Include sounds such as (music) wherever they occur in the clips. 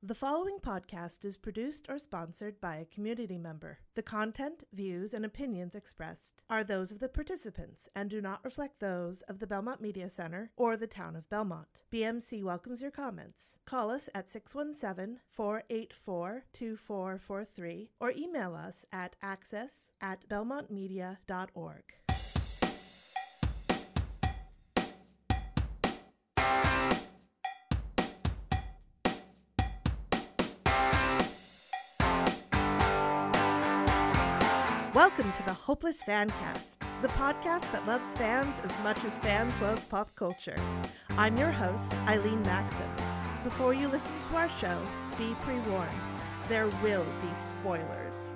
The following podcast is produced or sponsored by a community member. The content, views, and opinions expressed are those of the participants and do not reflect those of the Belmont Media Center or the town of Belmont. BMC welcomes your comments. Call us at 617 484 2443 or email us at access at belmontmedia.org. Welcome to the Hopeless Fancast, the podcast that loves fans as much as fans love pop culture. I'm your host, Eileen Maxim. Before you listen to our show, be pre warned there will be spoilers.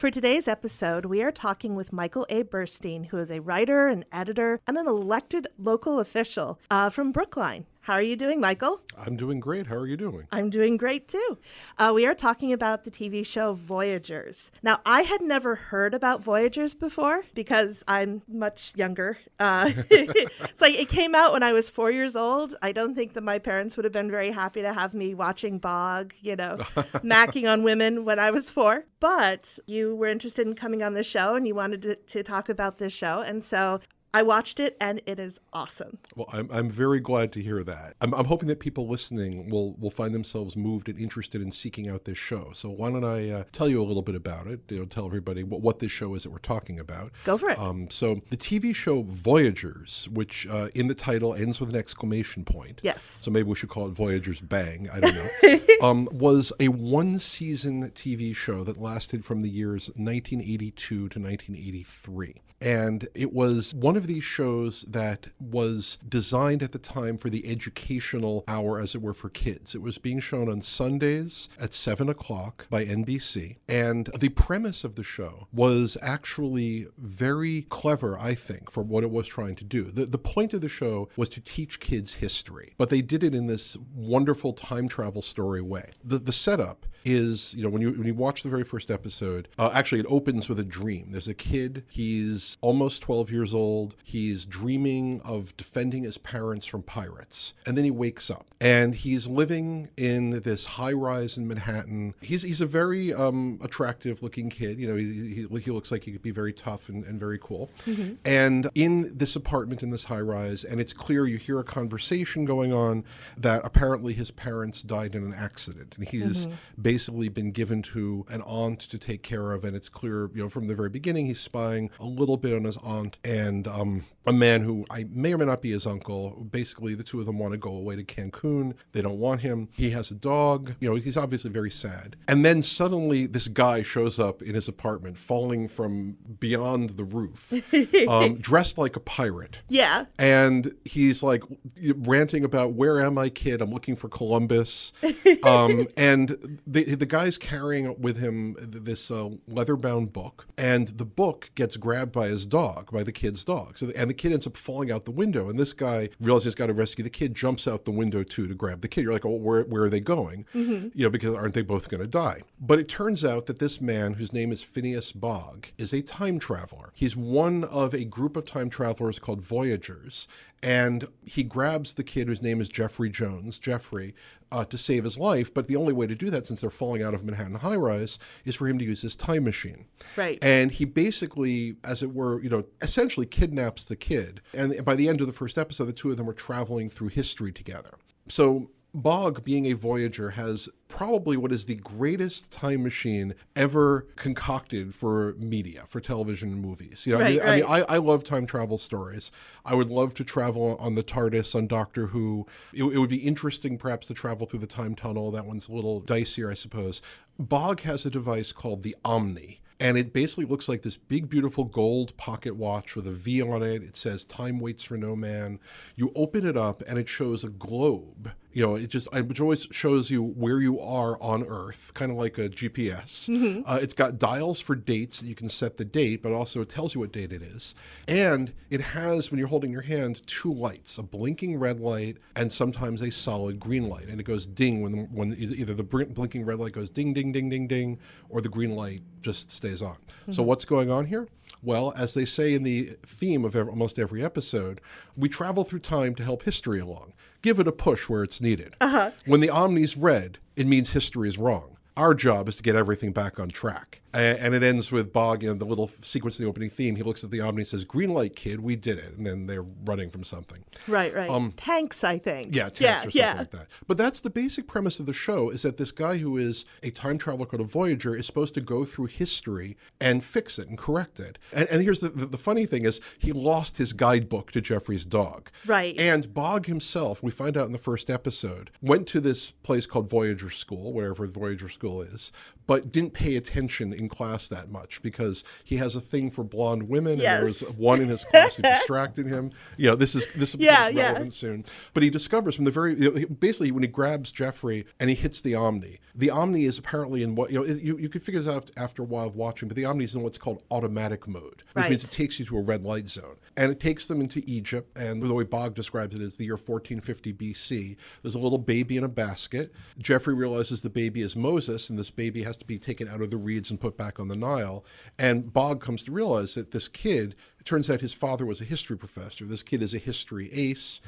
For today's episode, we are talking with Michael A. Burstein, who is a writer, an editor, and an elected local official uh, from Brookline. How are you doing, Michael? I'm doing great. How are you doing? I'm doing great too. Uh, we are talking about the TV show Voyagers. Now, I had never heard about Voyagers before because I'm much younger. Uh, (laughs) it's like it came out when I was four years old. I don't think that my parents would have been very happy to have me watching Bogg, you know, (laughs) macking on women when I was four. But you were interested in coming on the show and you wanted to, to talk about this show. And so I watched it and it is awesome. Well, I'm, I'm very glad to hear that. I'm, I'm hoping that people listening will, will find themselves moved and interested in seeking out this show. So why don't I uh, tell you a little bit about it? You know, tell everybody what, what this show is that we're talking about. Go for it. Um, so the TV show Voyagers, which uh, in the title ends with an exclamation point. Yes. So maybe we should call it Voyagers Bang. I don't know. (laughs) um, was a one season TV show that lasted from the years 1982 to 1983. And it was one of these shows that was designed at the time for the educational hour, as it were, for kids. It was being shown on Sundays at 7 o'clock by NBC. And the premise of the show was actually very clever, I think, for what it was trying to do. The, the point of the show was to teach kids history, but they did it in this wonderful time travel story way. The, the setup is you know when you when you watch the very first episode uh, actually it opens with a dream there's a kid he's almost 12 years old he's dreaming of defending his parents from pirates. And then he wakes up and he's living in this high rise in manhattan. He's he's a very um, attractive looking kid you know he, he, he, looks like he could be very tough and, and very cool. Mm-hmm. and in this apartment in this high rise and it's clear you hear a conversation going on that apparently his parents died in an accident. And he's mm-hmm. basically been given to an aunt to take care of, and it's clear, you know, from the very beginning, he's spying a little bit on his aunt and um, a man who I may or may not be his uncle. Basically, the two of them want to go away to Cancun. They don't want him. He has a dog. You know, he's obviously very sad. And then suddenly, this guy shows up in his apartment, falling from beyond the roof, (laughs) um, dressed like a pirate. Yeah. And he's like ranting about, "Where am I, kid? I'm looking for Columbus." (laughs) Um, and the the guy's carrying with him this uh, leather bound book, and the book gets grabbed by his dog, by the kid's dog. So, the, and the kid ends up falling out the window, and this guy realizes he's got to rescue the kid, jumps out the window too to grab the kid. You're like, oh, where, where are they going? Mm-hmm. You know, because aren't they both going to die? But it turns out that this man, whose name is Phineas Bogg, is a time traveler. He's one of a group of time travelers called Voyagers, and he grabs the kid whose name is Jeffrey Jones, Jeffrey, uh, to save his life. But the only way to do that, since they're falling out of Manhattan high rise, is for him to use his time machine. Right. And he basically, as it were, you know, essentially kidnaps the kid. And by the end of the first episode, the two of them are traveling through history together. So Bogg, being a Voyager, has probably what is the greatest time machine ever concocted for media, for television and movies. You know, right, I mean, right. I, mean I, I, love time travel stories. I would love to travel on the TARDIS on Doctor Who. It, it would be interesting, perhaps, to travel through the time tunnel. That one's a little dicier, I suppose. Bogg has a device called the Omni and it basically looks like this big, beautiful gold pocket watch with a V on it. It says "Time waits for no man." You open it up, and it shows a globe you know, it just it always shows you where you are on Earth, kind of like a GPS. Mm-hmm. Uh, it's got dials for dates that you can set the date, but also it tells you what date it is. And it has, when you're holding your hand, two lights: a blinking red light and sometimes a solid green light. And it goes ding when when either the blinking red light goes ding, ding, ding, ding, ding, or the green light just stays on. Mm-hmm. So what's going on here? Well, as they say in the theme of almost every episode, we travel through time to help history along give it a push where it's needed. Uh-huh. When the omni's red, it means history is wrong. Our job is to get everything back on track. And it ends with Bogg, you know, the little sequence in the opening theme. He looks at the Omni and says, Green light, kid, we did it. And then they're running from something. Right, right. Um, tanks, I think. Yeah, tanks yeah, or something yeah. like that. But that's the basic premise of the show is that this guy who is a time traveler called a Voyager is supposed to go through history and fix it and correct it. And, and here's the, the, the funny thing is he lost his guidebook to Jeffrey's dog. Right. And Bogg himself, we find out in the first episode, went to this place called Voyager School, wherever Voyager School is, but didn't pay attention in class that much because he has a thing for blonde women yes. and there was one in his class who (laughs) distracted him. You know, this is this is yeah, relevant yeah. soon. But he discovers from the very you know, basically when he grabs Jeffrey and he hits the Omni. The Omni is apparently in what you know you, you could figure this out after a while of watching, but the Omni is in what's called automatic mode, which right. means it takes you to a red light zone. And it takes them into Egypt and the way Bogg describes it is the year 1450 BC. There's a little baby in a basket. Jeffrey realizes the baby is Moses and this baby has to be taken out of the reeds and put back on the Nile. And Bogg comes to realize that this kid, it turns out his father was a history professor. This kid is a history ace.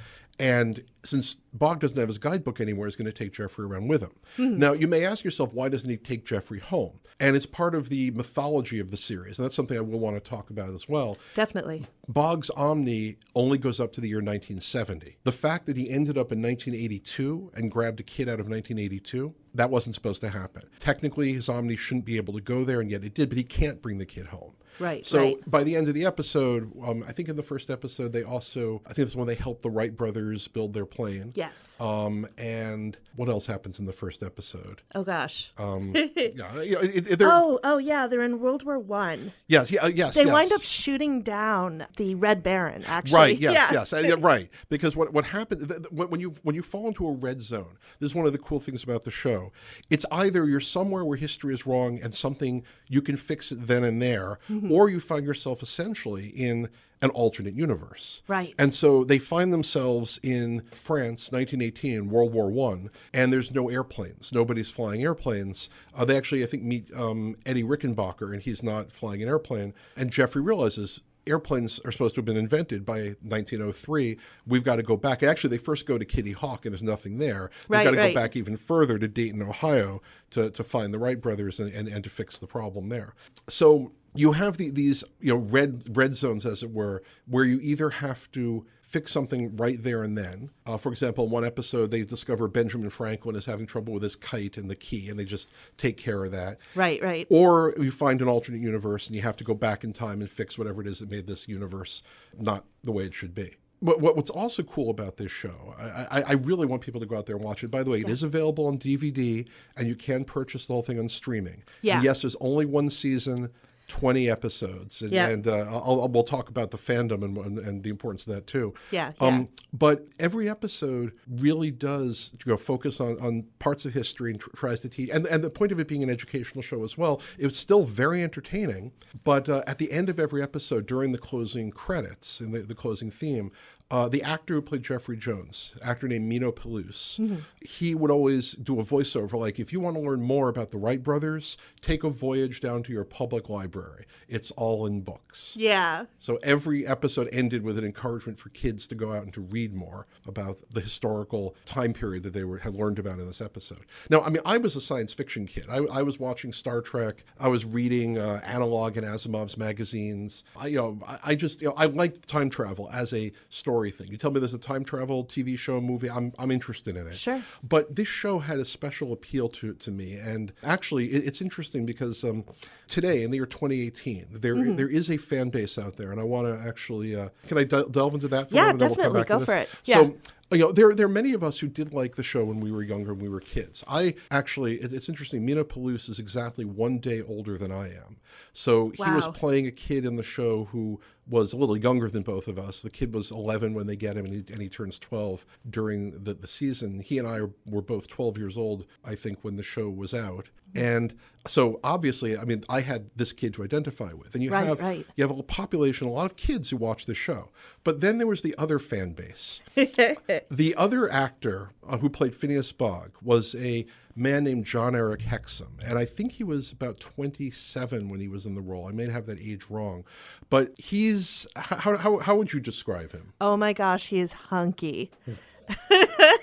And since Bogg doesn't have his guidebook anymore, he's going to take Jeffrey around with him. Mm-hmm. Now, you may ask yourself, why doesn't he take Jeffrey home? And it's part of the mythology of the series. And that's something I will want to talk about as well. Definitely. Bogg's Omni only goes up to the year 1970. The fact that he ended up in 1982 and grabbed a kid out of 1982, that wasn't supposed to happen. Technically, his Omni shouldn't be able to go there, and yet it did, but he can't bring the kid home. Right. So right. by the end of the episode, um, I think in the first episode they also I think it's when they help the Wright brothers build their plane. Yes. Um, and what else happens in the first episode? Oh gosh. Um, (laughs) yeah, it, it, oh, oh yeah, they're in World War One. Yes, yeah, uh, yes. They yes. wind up shooting down the Red Baron. Actually, right? Yes, yeah. yes, uh, right. Because what what happens when you when you fall into a red zone? This is one of the cool things about the show. It's either you're somewhere where history is wrong and something you can fix it then and there, mm-hmm. or you find yourself essentially in an alternate universe. Right. And so they find themselves in France, 1918, World War One, and there's no airplanes. Nobody's flying airplanes. Uh, they actually, I think, meet um, Eddie Rickenbacker, and he's not flying an airplane. And Jeffrey realizes airplanes are supposed to have been invented by 1903. We've got to go back. Actually, they first go to Kitty Hawk, and there's nothing there. They've right, got to right. go back even further to Dayton, Ohio, to, to find the Wright brothers and, and, and to fix the problem there. So you have the, these you know red red zones as it were where you either have to fix something right there and then uh, for example in one episode they discover benjamin franklin is having trouble with his kite and the key and they just take care of that right right or you find an alternate universe and you have to go back in time and fix whatever it is that made this universe not the way it should be but what's also cool about this show, I, I, really want people to go out there and watch it. By the way, yeah. it is available on DVD, and you can purchase the whole thing on streaming. Yeah. And yes, there's only one season. 20 episodes. And, yeah. and uh, I'll, we'll talk about the fandom and, and, and, the importance of that too. Yeah, um, yeah. But every episode really does you know, focus on, on parts of history and tr- tries to teach. And, and the point of it being an educational show as well, it's still very entertaining. But uh, at the end of every episode, during the closing credits and the, the closing theme, uh, the actor who played Jeffrey Jones, actor named Meeno Peluce, mm-hmm. he would always do a voiceover like, if you want to learn more about the Wright brothers, take a voyage down to your public library. It's all in books. Yeah. So every episode ended with an encouragement for kids to go out and to read more about the historical time period that they were, had learned about in this episode. Now, I mean, I was a science fiction kid. I, I was watching Star Trek. I was reading uh, Analog and Asimov's magazines. I, you know, I, I just, you know, I liked time travel as a story story thing. You tell me there's a time travel TV show, movie, I'm, I'm interested in it. Sure. But this show had a special appeal to, to me. And actually, it, it's interesting because um, today, in the year 2018, there, mm-hmm. there is a fan base out there. And I want to actually, uh, can I de- delve into that for yeah, definitely. We'll Go for it. Yeah. So, you know, there there are many of us who did like the show when we were younger, when we were kids. I actually, it, it's interesting. Meeno Peluce is exactly one day older than I am, so wow. he was playing a kid in the show who was a little younger than both of us. The kid was 11 when they get him, and he, and he turns 12 during the, the season. He and I were both 12 years old, I think, when the show was out. And so obviously, I mean, I had this kid to identify with, and you right, have right. you have a population, a lot of kids who watch the show. But then there was the other fan base. (laughs) the other actor uh, who played Phineas Bogg was a man named John Eric Hexum. And I think he was about 27 when he was in the role. I may have that age wrong. But he's, how, how, how would you describe him? Oh my gosh, he is hunky. (laughs)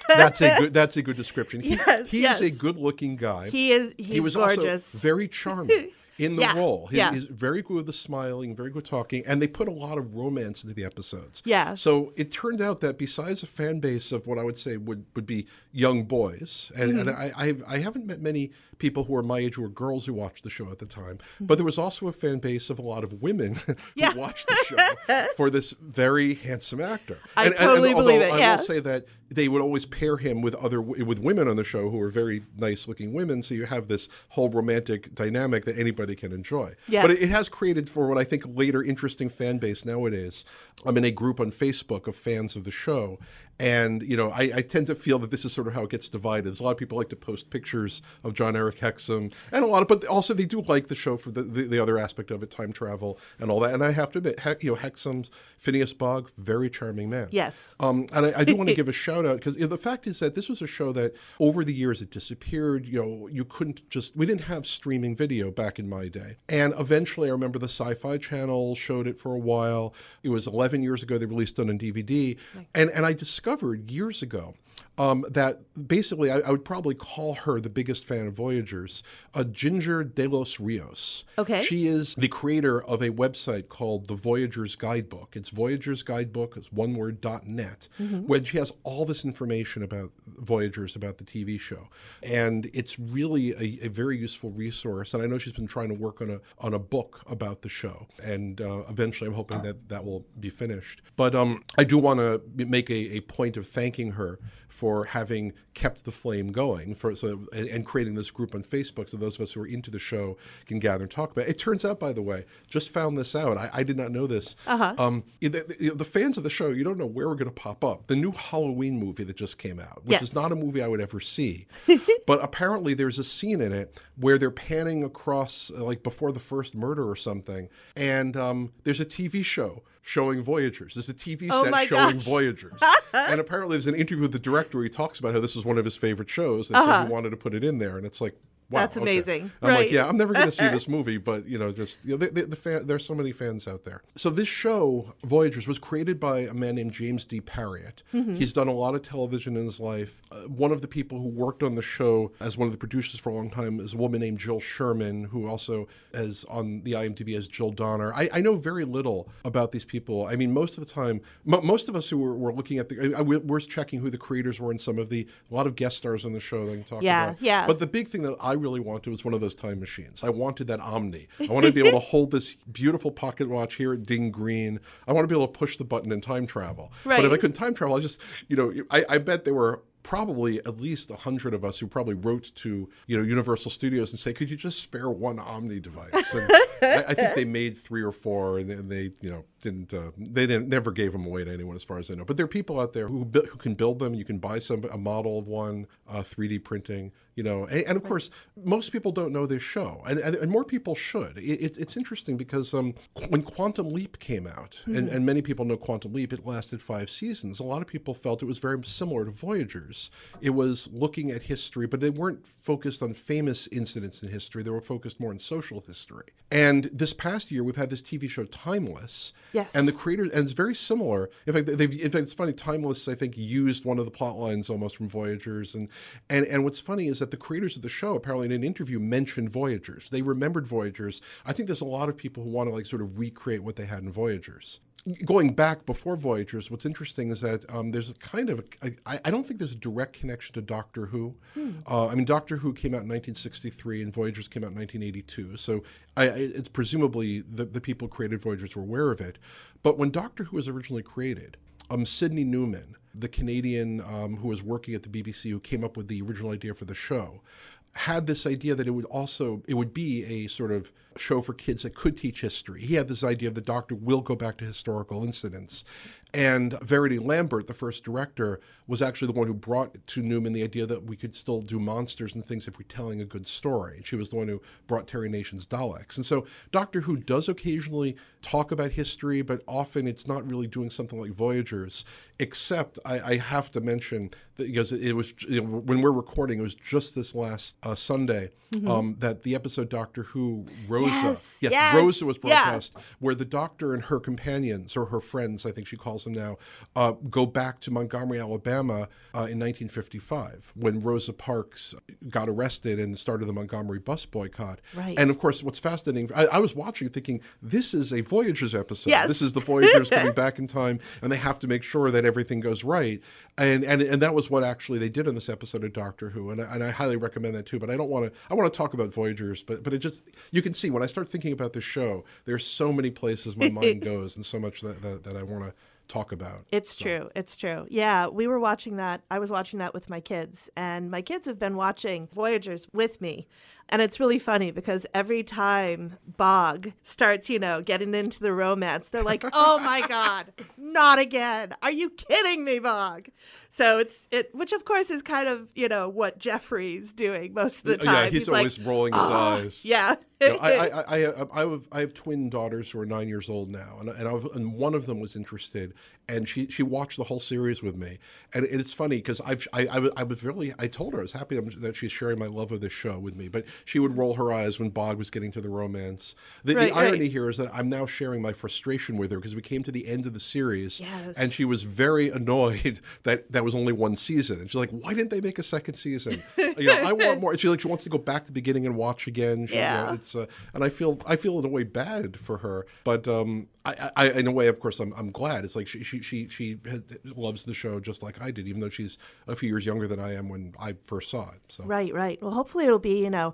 that's a good. That's a good description. He, (laughs) Yes, he yes. is a good-looking guy. He is. He's he was gorgeous. also very charming (laughs) in the Yeah, role. He, yeah. He's very good with the smiling, very good talking, and they put a lot of romance into the episodes. Yeah. So it turned out that besides a fan base of what I would say would, would be young boys, and, and Mm-hmm. I, I I haven't met many people who are my age who were girls who watched the show at the time, Mm-hmm. but there was also a fan base of a lot of women (laughs) who Yeah. watched the show for this very handsome actor. (laughs) I totally although believe it, I yeah. will say that they would always pair him with other with women on the show who are very nice looking women. So you have this whole romantic dynamic that anybody can enjoy. Yeah. but it, has created for what i think later interesting fan base nowadays i'm in a group on facebook of fans of the show and you know I, I tend to feel that this is sort of how it gets divided There's a lot of people like to post pictures of john eric hexum and a lot of but also they do like the show for the, the, the other aspect of it time travel and all that and i have to admit He, you know hexum's phineas bogg very charming man Yes. um, and I, I do want to (laughs) give a shout out because the fact is that this was a show that over the years it disappeared. You know, you couldn't just we didn't have streaming video back in my day, and eventually I remember the Sci-Fi Channel showed it for a while. It was 11 years ago they released it on DVD, and and I discovered years ago. Um, that basically I, I would probably call her the biggest fan of Voyagers, a Ginger de los Rios. Okay. She is the creator of a website called the Voyager's Guidebook. It's Voyager's Guidebook, it's one word, dot net, where she has all this information about Voyagers, about the TV show. And it's really a, a very useful resource. And I know she's been trying to work on a, on a book about the show. And uh, eventually I'm hoping that that will be finished. But um, I do want to make a, a point of thanking her for having kept the flame going for so and, creating this group on Facebook so those of us who are into the show can gather and talk about it. It turns out, by the way, just found this out. I, I did not know this. Uh-huh. Um, the, the, the fans of the show, you don't know where we're going to pop up. The new Halloween movie that just came out, which is not a movie I would ever see, (laughs) but apparently there's a scene in it where they're panning across like before the first murder or something, and um, there's a TV show showing Voyagers. There's a TV Oh set showing gosh. Voyagers. (laughs) and apparently there's an interview with the director where he talks about how this is one of his favorite shows and so he uh-huh. wanted to put it in there. And it's like, wow. That's okay. amazing. I'm like, Right. yeah, I'm never going to see this (laughs) movie, but you know, just you know, the, the, the fan, there's so many fans out there. So this show, Voyagers, was created by a man named James D. Parriott. Mm-hmm. He's done a lot of television in his life. Uh, one of the people who worked on the show as one of the producers for a long time is a woman named Jill Sherman, who also is on the IMDb as Jill Donner. I, I know very little about these people. I mean, most of the time, mo most of us who were, were looking at the, I, I, we're checking who the creators were and some of the, a lot of guest stars on the show that I can talk Yeah, about. yeah. But the big thing that I really wanted was one of those time machines. I wanted that Omni. I wanted to be able to (laughs) hold this beautiful pocket watch here at Ding Green. I want to be able to push the button and time travel. But if I couldn't time travel, I just, you know, I, I bet there were probably at least a hundred of us who probably wrote to you know Universal Studios and say, could you just spare one Omni device? And I, I think they made three or four, and they, and they you know didn't uh, they didn't never gave them away to anyone as far as I know. But there are people out there who who can build them. You can buy some a model of one, uh, 3D printing. You know, and, and of course, most people don't know this show, and, and, and more people should. It, it, it's interesting because um, when Quantum Leap came out, and, and many people know Quantum Leap, it lasted five seasons. A lot of people felt it was very similar to Voyagers. It was looking at history, but they weren't focused on famous incidents in history. They were focused more on social history. And this past year, we've had this TV show Timeless, Yes. and the creators, and it's very similar. In fact, they've, in fact, it's funny. Timeless, I think, used one of the plot lines almost from Voyagers, and and and what's funny is that the creators of the show apparently in an interview mentioned Voyagers. They remembered Voyagers. I think there's a lot of people who want to like sort of recreate what they had in Voyagers. Going back before Voyagers, what's interesting is that um, there's a kind of a, I, I don't think there's a direct connection to Doctor Who. Uh, I mean, Doctor Who came out in 1963 and Voyagers came out in 1982. So I, I- it's presumably the, the people who created Voyagers were aware of it. But when Doctor Who was originally created, um, Sydney Newman, the Canadian um, who was working at the BBC, who came up with the original idea for the show, had this idea that it would also it would be a sort of show for kids that could teach history. He had this idea of the Doctor will go back to historical incidents, and Verity Lambert, the first director, was actually the one who brought to Newman the idea that we could still do monsters and things if we're telling a good story. And she was the one who brought Terry Nation's Daleks. And so Doctor Who does occasionally talk about history, but often it's not really doing something like Voyagers. Except I, I have to mention because it was you know, when we're recording, it was just this last uh, Sunday um, that the episode Doctor Who Rosa, Mm-hmm. Yes, yes, yes, Rosa was yeah. broadcast, where the Doctor and her companions or her friends, I think she calls now, uh, go back to Montgomery, Alabama, uh, in 1955 when Rosa Parks got arrested and started the Montgomery bus boycott. Right. And of course, what's fascinating, I, I was watching thinking, this is a Voyagers episode. Yes. This is the Voyagers (laughs) coming back in time, and they have to make sure that everything goes right. And and and that was what actually they did in this episode of Doctor Who, and I, and I highly recommend that too. But I don't want to. I want to talk about Voyagers, but but it just you can see when I start thinking about this show, there's so many places my mind (laughs) goes, and so much that that, that I want to talk about. It's true. It's true. Yeah, we were watching that. I was watching that with my kids, and my kids have been watching Voyagers with me. And it's really funny because every time Bogg starts, you know, getting into the romance, they're like, (laughs) "Oh my god, not again! Are you kidding me, Bogg?" So it's it, which of course is kind of you know what Jeffrey's doing most of the time. Yeah, he's, like, always rolling his "Oh," eyes. Yeah. You know, I, (laughs) I, I, I, I, have, I have twin daughters who are nine years old now, and, and, I've, and one of them was interested, and she, she watched the whole series with me. And it's funny because I've I, I, was- I was really I told her I was happy that she's sharing my love of this show with me, but she would roll her eyes when Bogg was getting to the romance. The, Right, the irony right. here is that I'm now sharing my frustration with her because we came to the end of the series, Yes. and she was very annoyed (laughs) that that was only one season, and she's like, "Why didn't they make a second season? you know, I want more." And she like she wants to go back to the beginning and watch again. She, you know, Yeah. it's uh, and I feel I feel in a way bad for her, but um, I, I in a way, of course, I'm, I'm glad. It's like she she she she loves the show just like I did, even though she's a few years younger than I am when I first saw it. So Right, right. Well, hopefully it'll be, you know,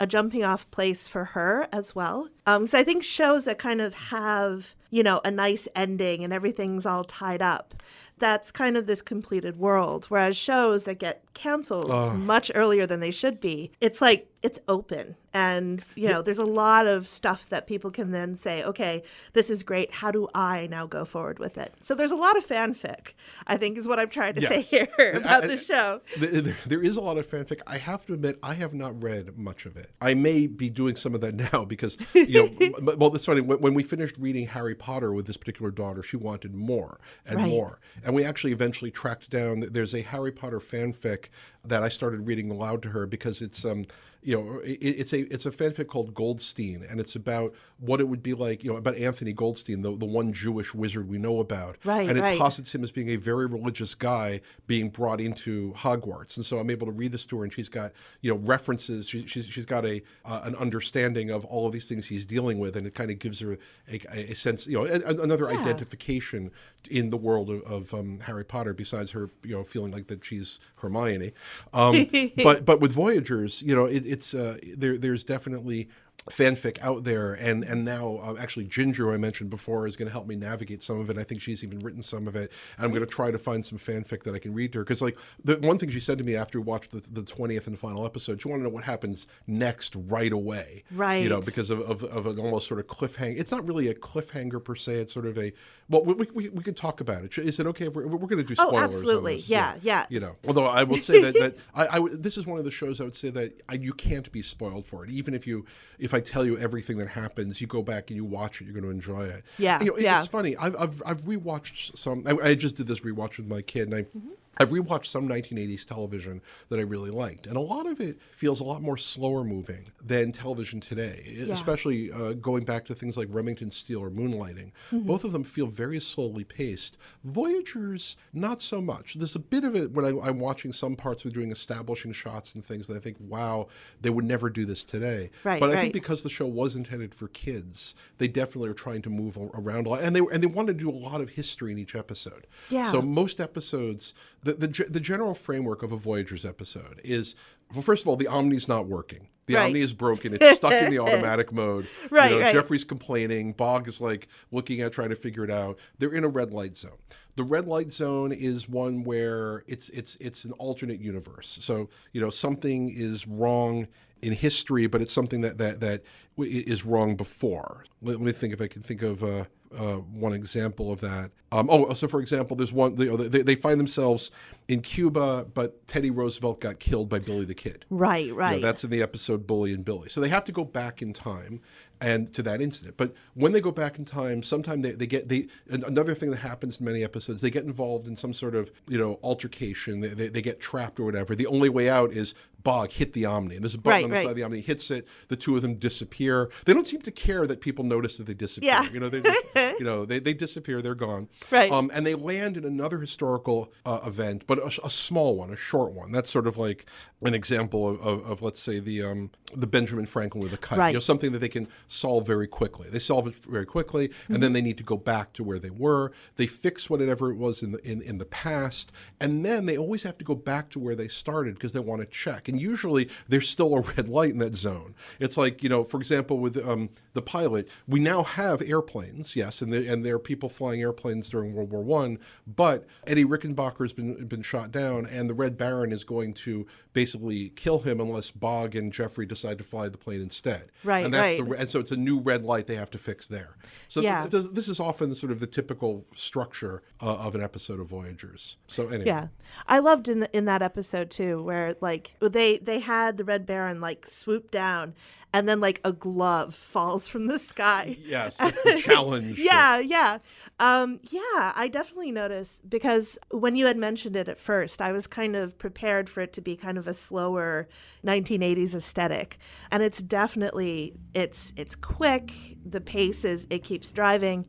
a jumping off place for her as well. Um, so I think shows that kind of have, you know, a nice ending and everything's all tied up. That's kind of this completed world. Whereas shows that get canceled much earlier than they should be, it's like it's open. And, you know, there's a lot of stuff that people can then say, okay, this is great. How do I now go forward with it? So there's a lot of fanfic, I think is what I'm trying to say here about I- the show. There, there is a lot of fanfic. I have to admit, I have not read much of it. I may be doing some of that (laughs) now because, you know, (laughs) well, it's funny. When, when we finished reading Harry Potter with this particular daughter, she wanted more and Right. more. And we actually eventually tracked down, there's a Harry Potter fanfic that I started reading aloud to her because it's, um, you know, it, it's a it's a fanfic called Goldstein, and it's about what it would be like, you know, about Anthony Goldstein, the, the one Jewish wizard we know about, Right, and it right. posits him as being a very religious guy being brought into Hogwarts. And so I'm able to read this to her, and she's got you know references. She, she's she's got a uh, an understanding of all of these things he's dealing with, and it kind of gives her a, a sense, you know, a, another identification in the world of, of um, Harry Potter. Besides her, you know, feeling like that she's Hermione. Um, (laughs) but but with Voyagers, you know, it, it's uh, there. There's definitely fanfic out there and and now uh, actually ginger who i mentioned before is going to help me navigate some of it i think she's even written some of it and i'm going to try to find some fanfic that i can read to her because like the one thing she said to me after we watched the, the 20th and final episode she wanted to know what happens next right away right you know because of, of, of an almost sort of cliffhanger it's not really a cliffhanger per se it's sort of a well we, we, we could talk about it is it okay if we're, we're going to do Oh, spoilers on absolutely. this? Yeah, yeah. you know although i will say that, that (laughs) I, I this is one of the shows i would say that I, you can't be spoiled for it even if you if i tell you everything that happens you go back and you watch it you're going to enjoy it Yeah, you know, it- yeah. it's funny i've, I've, I've rewatched some I, I just did this rewatch with my kid and i Mm-hmm. I've rewatched some 1980s television that I really liked, and a lot of it feels a lot more slower moving than television today, especially uh, going back to things like Remington Steele or Moonlighting. Mm-hmm. Both of them feel very slowly paced. Voyagers, not so much. There's a bit of it when I, I'm watching some parts with doing establishing shots and things that I think, wow, they would never do this today. Right, but I right. think because the show was intended for kids, they definitely are trying to move around a lot, and they and they want to do a lot of history in each episode. Yeah. So most episodes, the, the the general framework of a Voyagers episode is, well, first of all, the Omni's not working. The Right. Omni is broken. It's stuck in the (laughs) automatic mode. Right, You know, right. Jeffrey's complaining. Bogg is like looking at trying to figure it out. They're in a red light zone. The red light zone is one where it's it's it's an alternate universe. So you know something is wrong in history, but it's something that that that is wrong before. Let, me think if I can think of. Uh, uh, one example of that. Um, oh, so for example, there's one. Know, they, they find themselves in Cuba, but Teddy Roosevelt got killed by Billy the Kid. Right, You know, right. that's in the episode Bully and Billy. So they have to go back in time and to that incident. But when they go back in time, sometime they, they get they another thing that happens in many episodes, they get involved in some sort of you know altercation. They, they, they get trapped or whatever. The only way out is Bogg hit the Omni, and there's a button Right, on the right. side of the Omni. Hits it. The two of them disappear. They don't seem to care that people notice that they disappear. Yeah. You know, they just, (laughs) you know they, they disappear. They're gone. Right. Um, and they land in another historical uh, event, but a, a small one, a short one. That's sort of like an example of, of, of let's say the um, the Benjamin Franklin with a cut. Right. You know, something that they can solve very quickly. They solve it very quickly, and then they need to go back to where they were. They fix whatever it was in the in, in the past, and then they always have to go back to where they started because they want to check. And usually there's still a red light in that zone. It's like you know, for example, with um, the pilot, we now have airplanes, yes, and the, and there are people flying airplanes during World War One, but Eddie Rickenbacker's been been shot down, and the Red Baron is going to basically kill him unless Bogg and Jeffrey decide to fly the plane instead. Right, and that's right. the and so it's a new red light they have to fix there. So th- Yeah. th- this is often sort of the typical structure uh, of an episode of Voyagers. So anyway, Yeah, I loved in the, in that episode too, where like they they they had the Red Baron like swoop down, and then like a glove (laughs) falls from the sky. yes, (laughs) the challenge. Yeah, yeah, um, yeah. I definitely noticed because when you had mentioned it at first, I was kind of prepared for it to be kind of a slower 1980s aesthetic, and it's definitely it's it's quick. The pace is it keeps driving.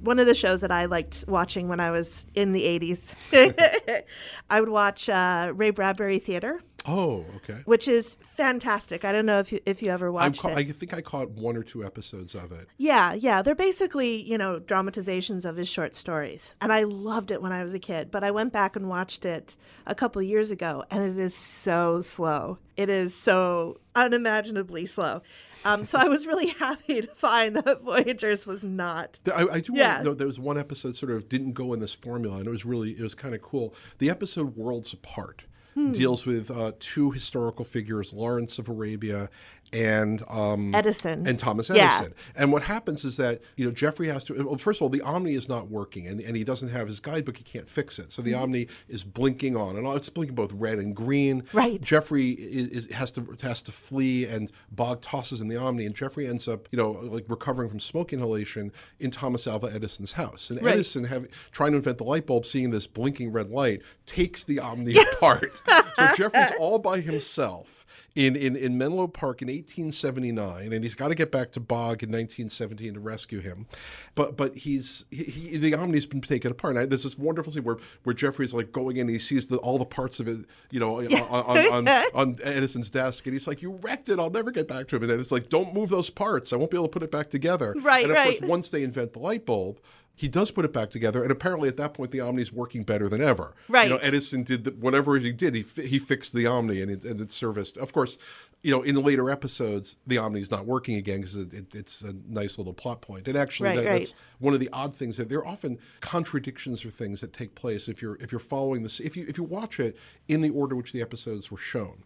One of the shows that I liked watching when I was in the 80s, (laughs) I would watch uh, Ray Bradbury Theater, Oh, okay. which is fantastic. I don't know if you if you ever watched ca- it. I think I caught one or two episodes of it. Yeah, yeah. They're basically, you know, dramatizations of his short stories. And I loved it when I was a kid, but I went back and watched it a couple years ago, and it is so slow. It is so unimaginably slow. Um, so I was really (laughs) happy to find that Voyagers was not. I, I do Yeah. want to know there was one episode sort of didn't go in this formula, and it was really it was kind of cool. The episode "Worlds Apart" Hmm. deals with uh, two historical figures, Lawrence of Arabia and um, Edison. and Thomas Yeah. Edison. And what happens is that you know Jeffrey has to. Well, first of all, the Omni is not working, and, and he doesn't have his guidebook. He can't fix it. So the Mm-hmm. Omni is blinking on, and all- it's blinking both red and green. Right. Jeffrey is, is has to has to flee, and Bogg tosses in the Omni, and Jeffrey ends up you know like recovering from smoke inhalation in Thomas Alva Edison's house. And Right. Edison, having trying to invent the light bulb, seeing this blinking red light, takes the Omni apart. (laughs) so Jeffrey's all by himself in, in, in Menlo Park in 1879, and he's got to get back to Bogg in 1917 to rescue him. But but he's he, he, the Omni's been taken apart. And I, there's this wonderful scene where, where Jeffrey's like going in, and he sees the, all the parts of it, you know, (laughs) on, on, on, on Edison's desk, and he's like, "You wrecked it. I'll never get back to him." And it's like, "Don't move those parts. I won't be able to put it back together." Right, And of right. course, once they invent the light bulb. He does put it back together, and apparently at that point the Omni's working better than ever. Right. You know, Edison did the, whatever he did. He fi- he fixed the Omni, and it, and it serviced. Of course, you know, in the later episodes, the Omni's not working again because it, it, it's a nice little plot point. And actually, Right, that, right. that's one of the odd things that there are often contradictions or things that take place if you're if you're following this. If you if you watch it in the order which the episodes were shown,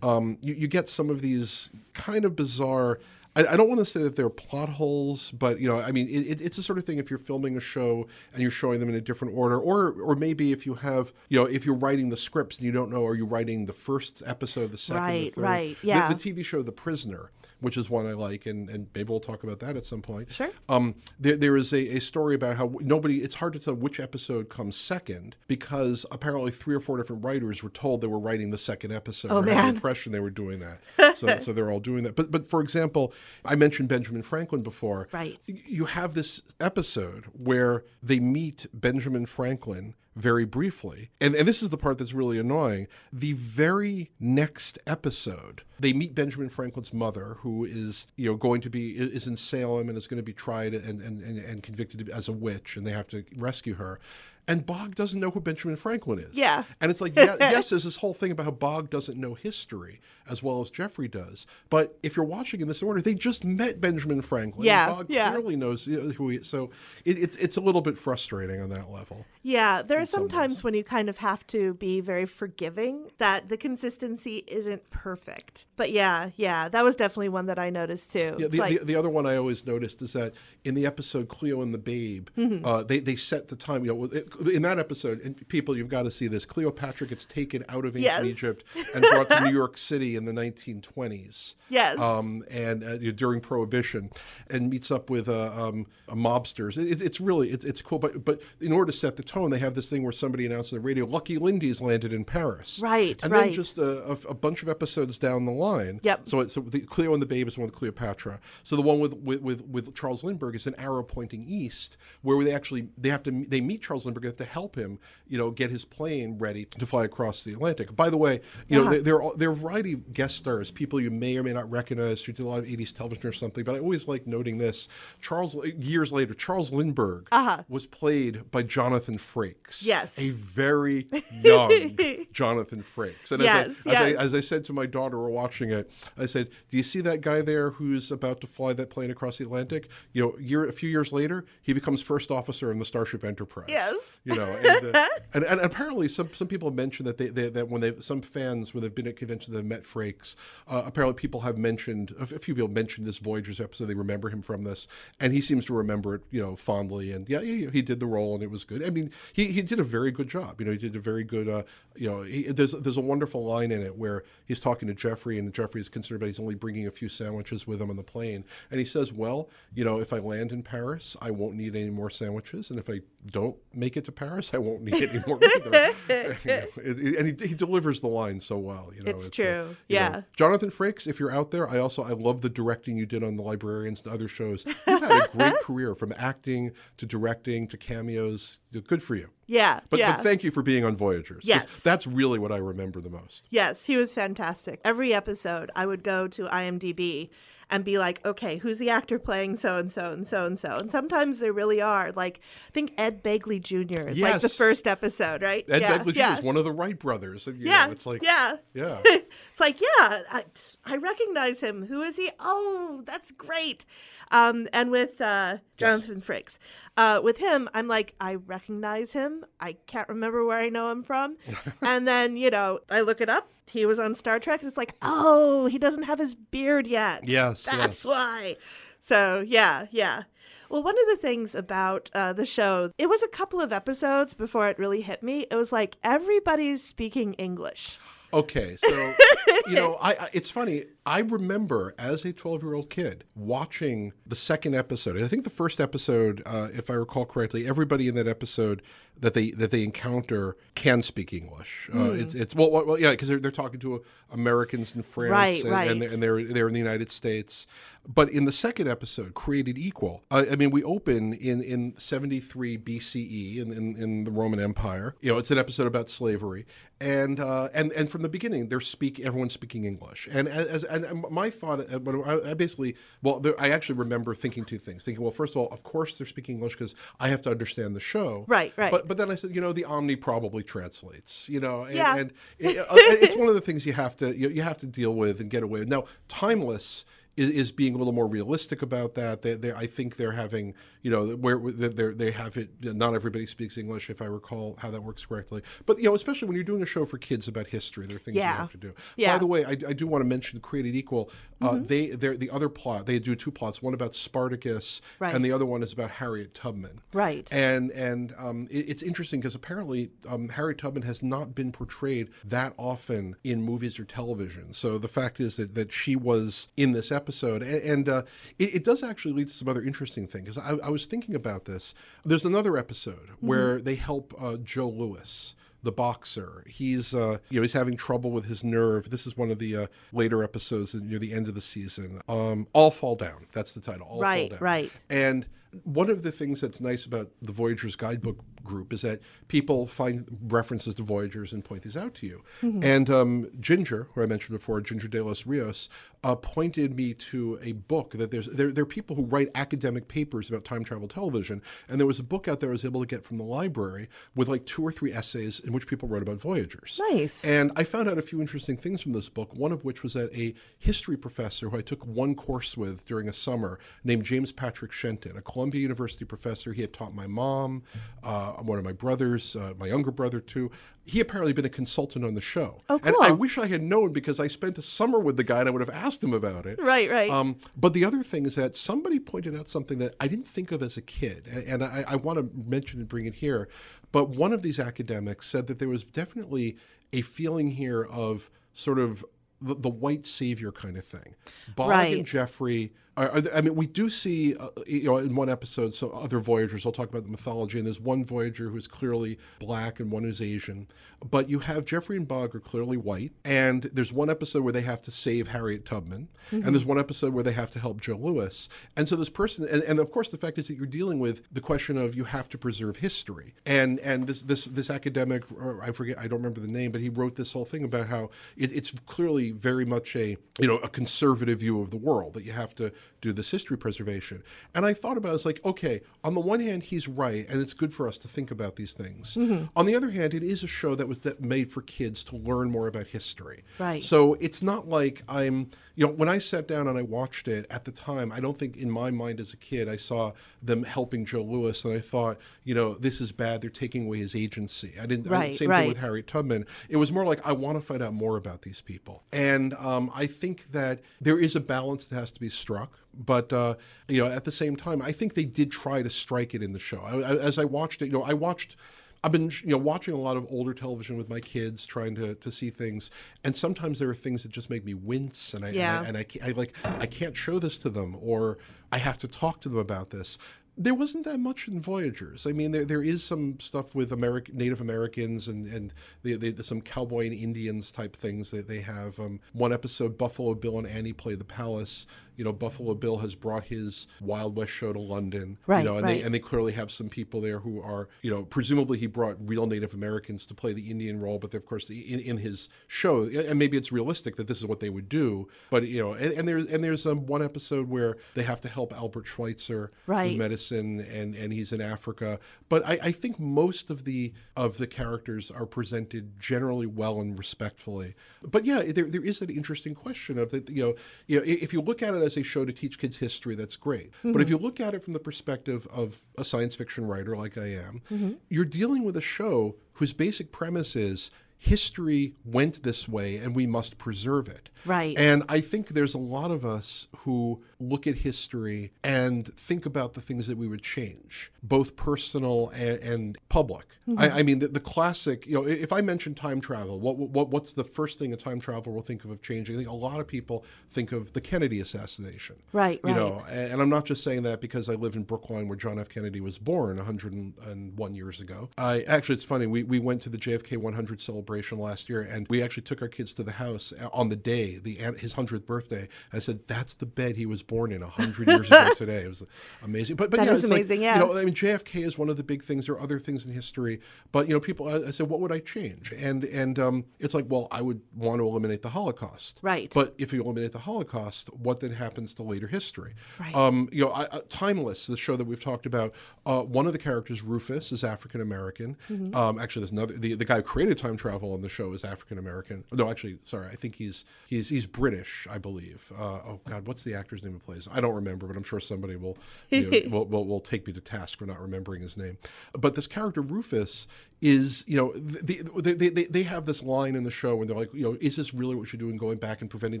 um, you, you get some of these kind of bizarre. I, I don't want to say that they're plot holes, but you know, I mean, it, it, it's the sort of thing. If you're filming a show and you're showing them in a different order, or or maybe if you have, you know, if you're writing the scripts and you don't know, are you writing the first episode, the second, Right, the third? right, The- yeah. The, TV show The Prisoner, which is one I like, and, and maybe we'll talk about that at some point. Sure. Um, there, there is a, a story about how nobody, it's hard to tell which episode comes second because apparently three or four different writers were told they were writing the second episode. Oh, man. the impression they were doing that. (laughs) So, so they're all doing that. But, but for example, I mentioned Benjamin Franklin before. Right. You have this episode where they meet Benjamin Franklin very briefly. And, and this is the part that's really annoying. The very next episode, they meet Benjamin Franklin's mother, who is, you know, going to be, is in Salem and is going to be tried and, and, and, and convicted as a witch, and they have to rescue her. And Bogg doesn't know who Benjamin Franklin is. Yeah. And it's like, (laughs) yeah, yes, there's this whole thing about how Bogg doesn't know history as well as Jeffrey does. But if you're watching in this order, they just met Benjamin Franklin. Yeah, Bogg yeah. clearly knows who he is. So it, it's, it's a little bit frustrating on that level. Yeah, there are sometimes when you kind of have to be very forgiving that the consistency isn't perfect. But yeah, yeah, that was definitely one that I noticed too. Yeah, the, like, the, the other one I always noticed is that in the episode Cleo and the Babe, Mm-hmm. uh, they, they set the time. You know, it, in that episode, and people, you've got to see this. Cleopatra gets taken out of ancient Yes. Egypt and brought to (laughs) New York City in the 1920s. Yes. Um, and uh, during Prohibition, and meets up with uh, um, mobsters. It, it's really it's, it's cool. But but in order to set the tone, they have this thing where somebody announces on the radio, "Lucky Lindy's landed in Paris." Right, And right. then just a, a, a bunch of episodes down the line. Yep. So it's so the Cleo and the Babe is one with Cleopatra. So the one with with, with, with Charles Lindbergh is an arrow pointing east, where they actually they have to they meet Charles Lindbergh, to help him, you know, get his plane ready to fly across the Atlantic. By the way, you know, there, there are there are a variety of guest stars, people you may or may not recognize who did a lot of '80s television or something. But I always like noting this: Charles years later, Charles Lindbergh uh-huh. was played by Jonathan Frakes. Yes. a very (laughs) young Jonathan Frakes. And Yes, as, I, as, I, yes. as I said to my daughter, we're watching it. I said, "Do you see that guy there who's about to fly that plane across the Atlantic? You know, year a few years later, he becomes first officer in the Starship Enterprise. Yes. You know, and, uh, (laughs) and, and apparently some some people mentioned that they, they that when they some fans when they've been at conventions they've met Frakes. Uh, apparently, people have mentioned a few people mentioned this Voyagers episode. They remember him from this, and he seems to remember it, you know, fondly. And yeah, he did the role, and it was good. I mean, he, he did a very good job. You know, he did a very good. Uh, you know, he, there's there's a wonderful line in it where he's talking to Jeffrey, and Jeffrey is concerned, but he's only bringing a few sandwiches with him on the plane, and he says, "Well, you know, if I land in Paris, I won't need any more sandwiches, and if I don't make it to Paris, I won't need any more either." (laughs) You know, it- it- and he, he delivers the line so well. You know, It's uh, true. know. Yeah. Jonathan Frakes, if you're out there, I also I love the directing you did on the Librarians and other shows. You've had a great (laughs) career from acting to directing to cameos. Good for you. Yeah. But, but thank you for being on Voyagers. Yes. That's really what I remember the most. Yes, he was fantastic. Every episode, I would go to IMDb and be like, okay, who's the actor playing so and so and so and so? And sometimes they really are. Like, I think Ed Begley Jr. is like the first episode, right? Ed yeah, Begley Jr. yeah. is one of the Wright brothers. And, you yeah, know, it's like, yeah. yeah. (laughs) it's like, yeah, I, I recognize him. Who is he? Oh, that's great. Um, and with uh, Jonathan Frakes, uh, with him, I'm like, I recognize him. I can't remember where I know him from. (laughs) and then, you know, I look it up. He was on Star Trek, and it's like, oh, he doesn't have his beard yet. Yes, That's yes. why. So, yeah, yeah. Well, one of the things about uh, the show, it was a couple of episodes before it really hit me. It was like everybody's speaking English. Okay, so (laughs) you know, I, I it's funny. I remember as a 12 year old kid watching the second episode. I think the first episode, uh, if I recall correctly, everybody in that episode that they that they encounter can speak English. Uh, it's it's well, well, well yeah, because they're, they're talking to Americans in France, Right, and, right. and, they're, and they're they're in the United States. But in the second episode, created equal. Uh, I mean, we open in in 73 BCE E in, in in the Roman Empire. You know, it's an episode about slavery, and uh, and and from the beginning, they're speak everyone's speaking English. And as and and my thought, uh, but I, I basically, well, there, I actually remember thinking two things. Thinking, well, first of all, of course they're speaking English because I have to understand the show. Right, right. But but then I said, you know, the Omni probably translates. You know, and, Yeah. and it, uh, it's one of the things you have to you, you have to deal with and get away with. Now, timeless is, is being a little more realistic about that. They, they, I think they're having, you know, where they they have it. Not everybody speaks English, if I recall how that works correctly. But you know, especially when you're doing a show for kids about history, there are things you have to do. Yeah. By the way, I, I do want to mention Created Equal. Uh, They they're the other plot. They do two plots. One about Spartacus, Right. and the other one is about Harriet Tubman. Right. And and um, it- it's interesting because apparently um, Harriet Tubman has not been portrayed that often in movies or television. So the fact is that, that she was in this episode, and, and uh, it, it does actually lead to some other interesting things. Because I, I was thinking about this. There's another episode where they help uh, Joe Louis. The boxer, he's uh, you know he's having trouble with his nerve. This is one of the uh, later episodes near the end of the season. Um, All fall down. That's the title. All Right, fall down. right. And one of the things that's nice about the Voyagers guidebook group is that people find references to Voyagers and point these out to you. And um, Ginger, who I mentioned before, Ginger de los Rios, uh, pointed me to a book that there's there, there are people who write academic papers about time travel television, and there was a book out there I was able to get from the library with like two or three essays in which people wrote about Voyagers. Nice. And I found out a few interesting things from this book, one of which was that a history professor who I took one course with during a summer named James Patrick Shenton, a Columbia University professor. He had taught my mom, uh, uh, one of my brothers, uh, my younger brother too. He apparently been a consultant on the show. Oh, And I wish I had known because I spent a summer with the guy and I would have asked him about it. Right, right. Um, but the other thing is that somebody pointed out something that I didn't think of as a kid, and, and I, I want to mention and bring it here. But one of these academics said that there was definitely a feeling here of sort of the, the white savior kind of thing. Bogg Right. and Jeffrey. Are, I mean, we do see, uh, you know, in one episode, so other Voyagers. I'll talk about the mythology, and there's one Voyager who's clearly black and one who's Asian. But you have Jeffrey and Bogg are clearly white, and there's one episode where they have to save Harriet Tubman, and there's one episode where they have to help Joe Louis. And so this person, and, and of course, the fact is that you're dealing with the question of you have to preserve history, and and this this this academic, or I forget, I don't remember the name, but he wrote this whole thing about how it, it's clearly very much a you know a conservative view of the world that you have to do this history preservation. And I thought about it, it's like, okay, on the one hand, he's right, and it's good for us to think about these things. On the other hand, it is a show that was that made for kids to learn more about history. Right. So it's not like I'm, you know, when I sat down and I watched it at the time, I don't think in my mind as a kid I saw them helping Joe Louis, and I thought, you know, this is bad. They're taking away his agency. I didn't. I, Right, same right. thing with Harriet Tubman. It was more like I want to find out more about these people, and um, I think that there is a balance that has to be struck. But uh, you know, at the same time, I think they did try to strike it in the show. I, I, as I watched it, you know, I watched. I've been, you know, watching a lot of older television with my kids, trying to, to see things, and sometimes there are things that just make me wince, and I Yeah. and I, and I, I like I can't show this to them, or I have to talk to them about this. There wasn't that much in Voyagers. I mean, there, there is some stuff with American Native Americans and and the, the, some cowboy and Indians type things that they have. Um, one episode, Buffalo Bill and Annie play the palace. You know, Buffalo Bill has brought his Wild West show to London. Right, You know, and right. they and they clearly have some people there who are, you know, presumably he brought real Native Americans to play the Indian role, but they're of course, the, in, in his show, and maybe it's realistic that this is what they would do, but you know, and, and there's and there's um, one episode where they have to help Albert Schweitzer Right. with medicine, and and he's in Africa. But I, I think most of the of the characters are presented generally well and respectfully. But yeah, there, there is that interesting question of that. You know, you know, if you look at it as a show to teach kids history, that's great. But if mm-hmm. you look at it from the perspective of a science fiction writer like I am, mm-hmm. you're dealing with a show whose basic premise is history went this way and we must preserve it. Right. And I think there's a lot of us who look at history and think about the things that we would change, both personal and, and public. I, mm-hmm. I mean, the, the classic, you know, if I mention time travel, what, what what's the first thing a time traveler will think of of changing? I think a lot of people think of the Kennedy assassination. Right, You right. You know, and and I'm not just saying that because I live in Brookline where John F. Kennedy was born 101 years ago. I actually, it's funny. We, we went to the JFK 100 celebration last year, and we actually took our kids to the house on the day, the his 100th birthday. I said, "That's the bed he was born in 100 years ago (laughs) today." It was amazing. But but That yeah, is it's like, amazing, yeah. You know, I mean, JFK is one of the big things. There are other things in history, but you know, people. I, I said, "What would I change?" And and um, it's like, well, I would want to eliminate the Holocaust. Right. But if you eliminate the Holocaust, what then happens to later history? Right. Um, you know, I, I, Timeless, the show that we've talked about, uh, one of the characters, Rufus, is African American. Mm-hmm. Um, actually, there's another. The, the guy who created time travel on the show is African American. No, actually, sorry, I think he's he's he's British, I believe. Uh, oh God, what's the actor's name who plays? I don't remember, but I'm sure somebody will you know, (laughs) will, will will take me to task for not remembering his name. But this character Rufus is, you know, the, the, they, they, they have this line in the show when they're like, you know, is this really what we should do in going back and preventing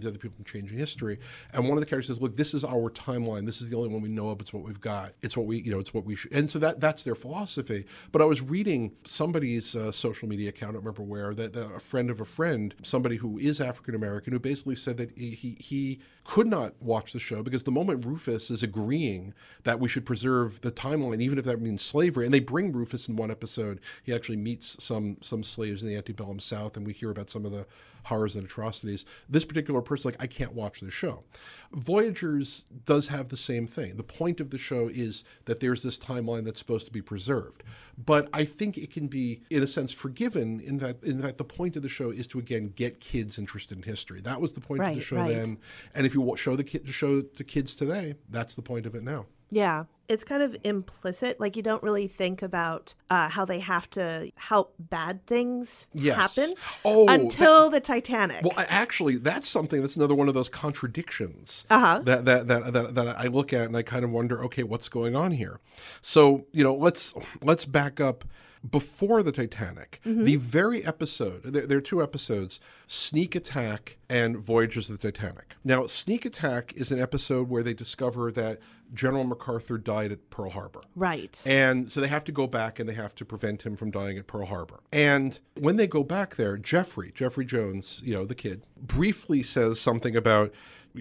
the other people from changing history? And one of the characters says, look, this is our timeline. This is the only one we know of. It's what we've got. It's what we, you know, it's what we should. And so that that's their philosophy. But I was reading somebody's uh, social media account, I don't remember where, that, that a friend of a friend, somebody who is African American, who basically said that he, he could not watch the show because the moment Rufus is agreeing that we should preserve the timeline, even if that means slavery, and they bring Rufus in one episode, he actually meets some some slaves in the antebellum South, and we hear about some of the horrors and atrocities. This particular person, like, I can't watch this show. Voyagers does have the same thing. The point of the show is that there's this timeline that's supposed to be preserved, but I think it can be, in a sense, forgiven in that in that the point of the show is to again get kids interested in history. That was the point of the show right. then, and if you show the kid show to kids today, that's the point of it now. Yeah. It's kind of implicit. Like you don't really think about uh, how they have to help bad things Yes. happen Oh, that- until the Titanic. Well, actually, that's something that's another one of those contradictions Uh-huh. that, that, that that that I look at and I kind of wonder, okay, what's going on here? So you know, let's let's back up before the Titanic. Mm-hmm. The very episode there, there are two episodes: Sneak Attack and Voyages of the Titanic. Now, Sneak Attack is an episode where they discover that General MacArthur died at Pearl Harbor. right. And so they have to go back and they have to prevent him from dying at Pearl Harbor. And when they go back there, Jeffrey, Jeffrey Jones, you know, the kid, briefly says something about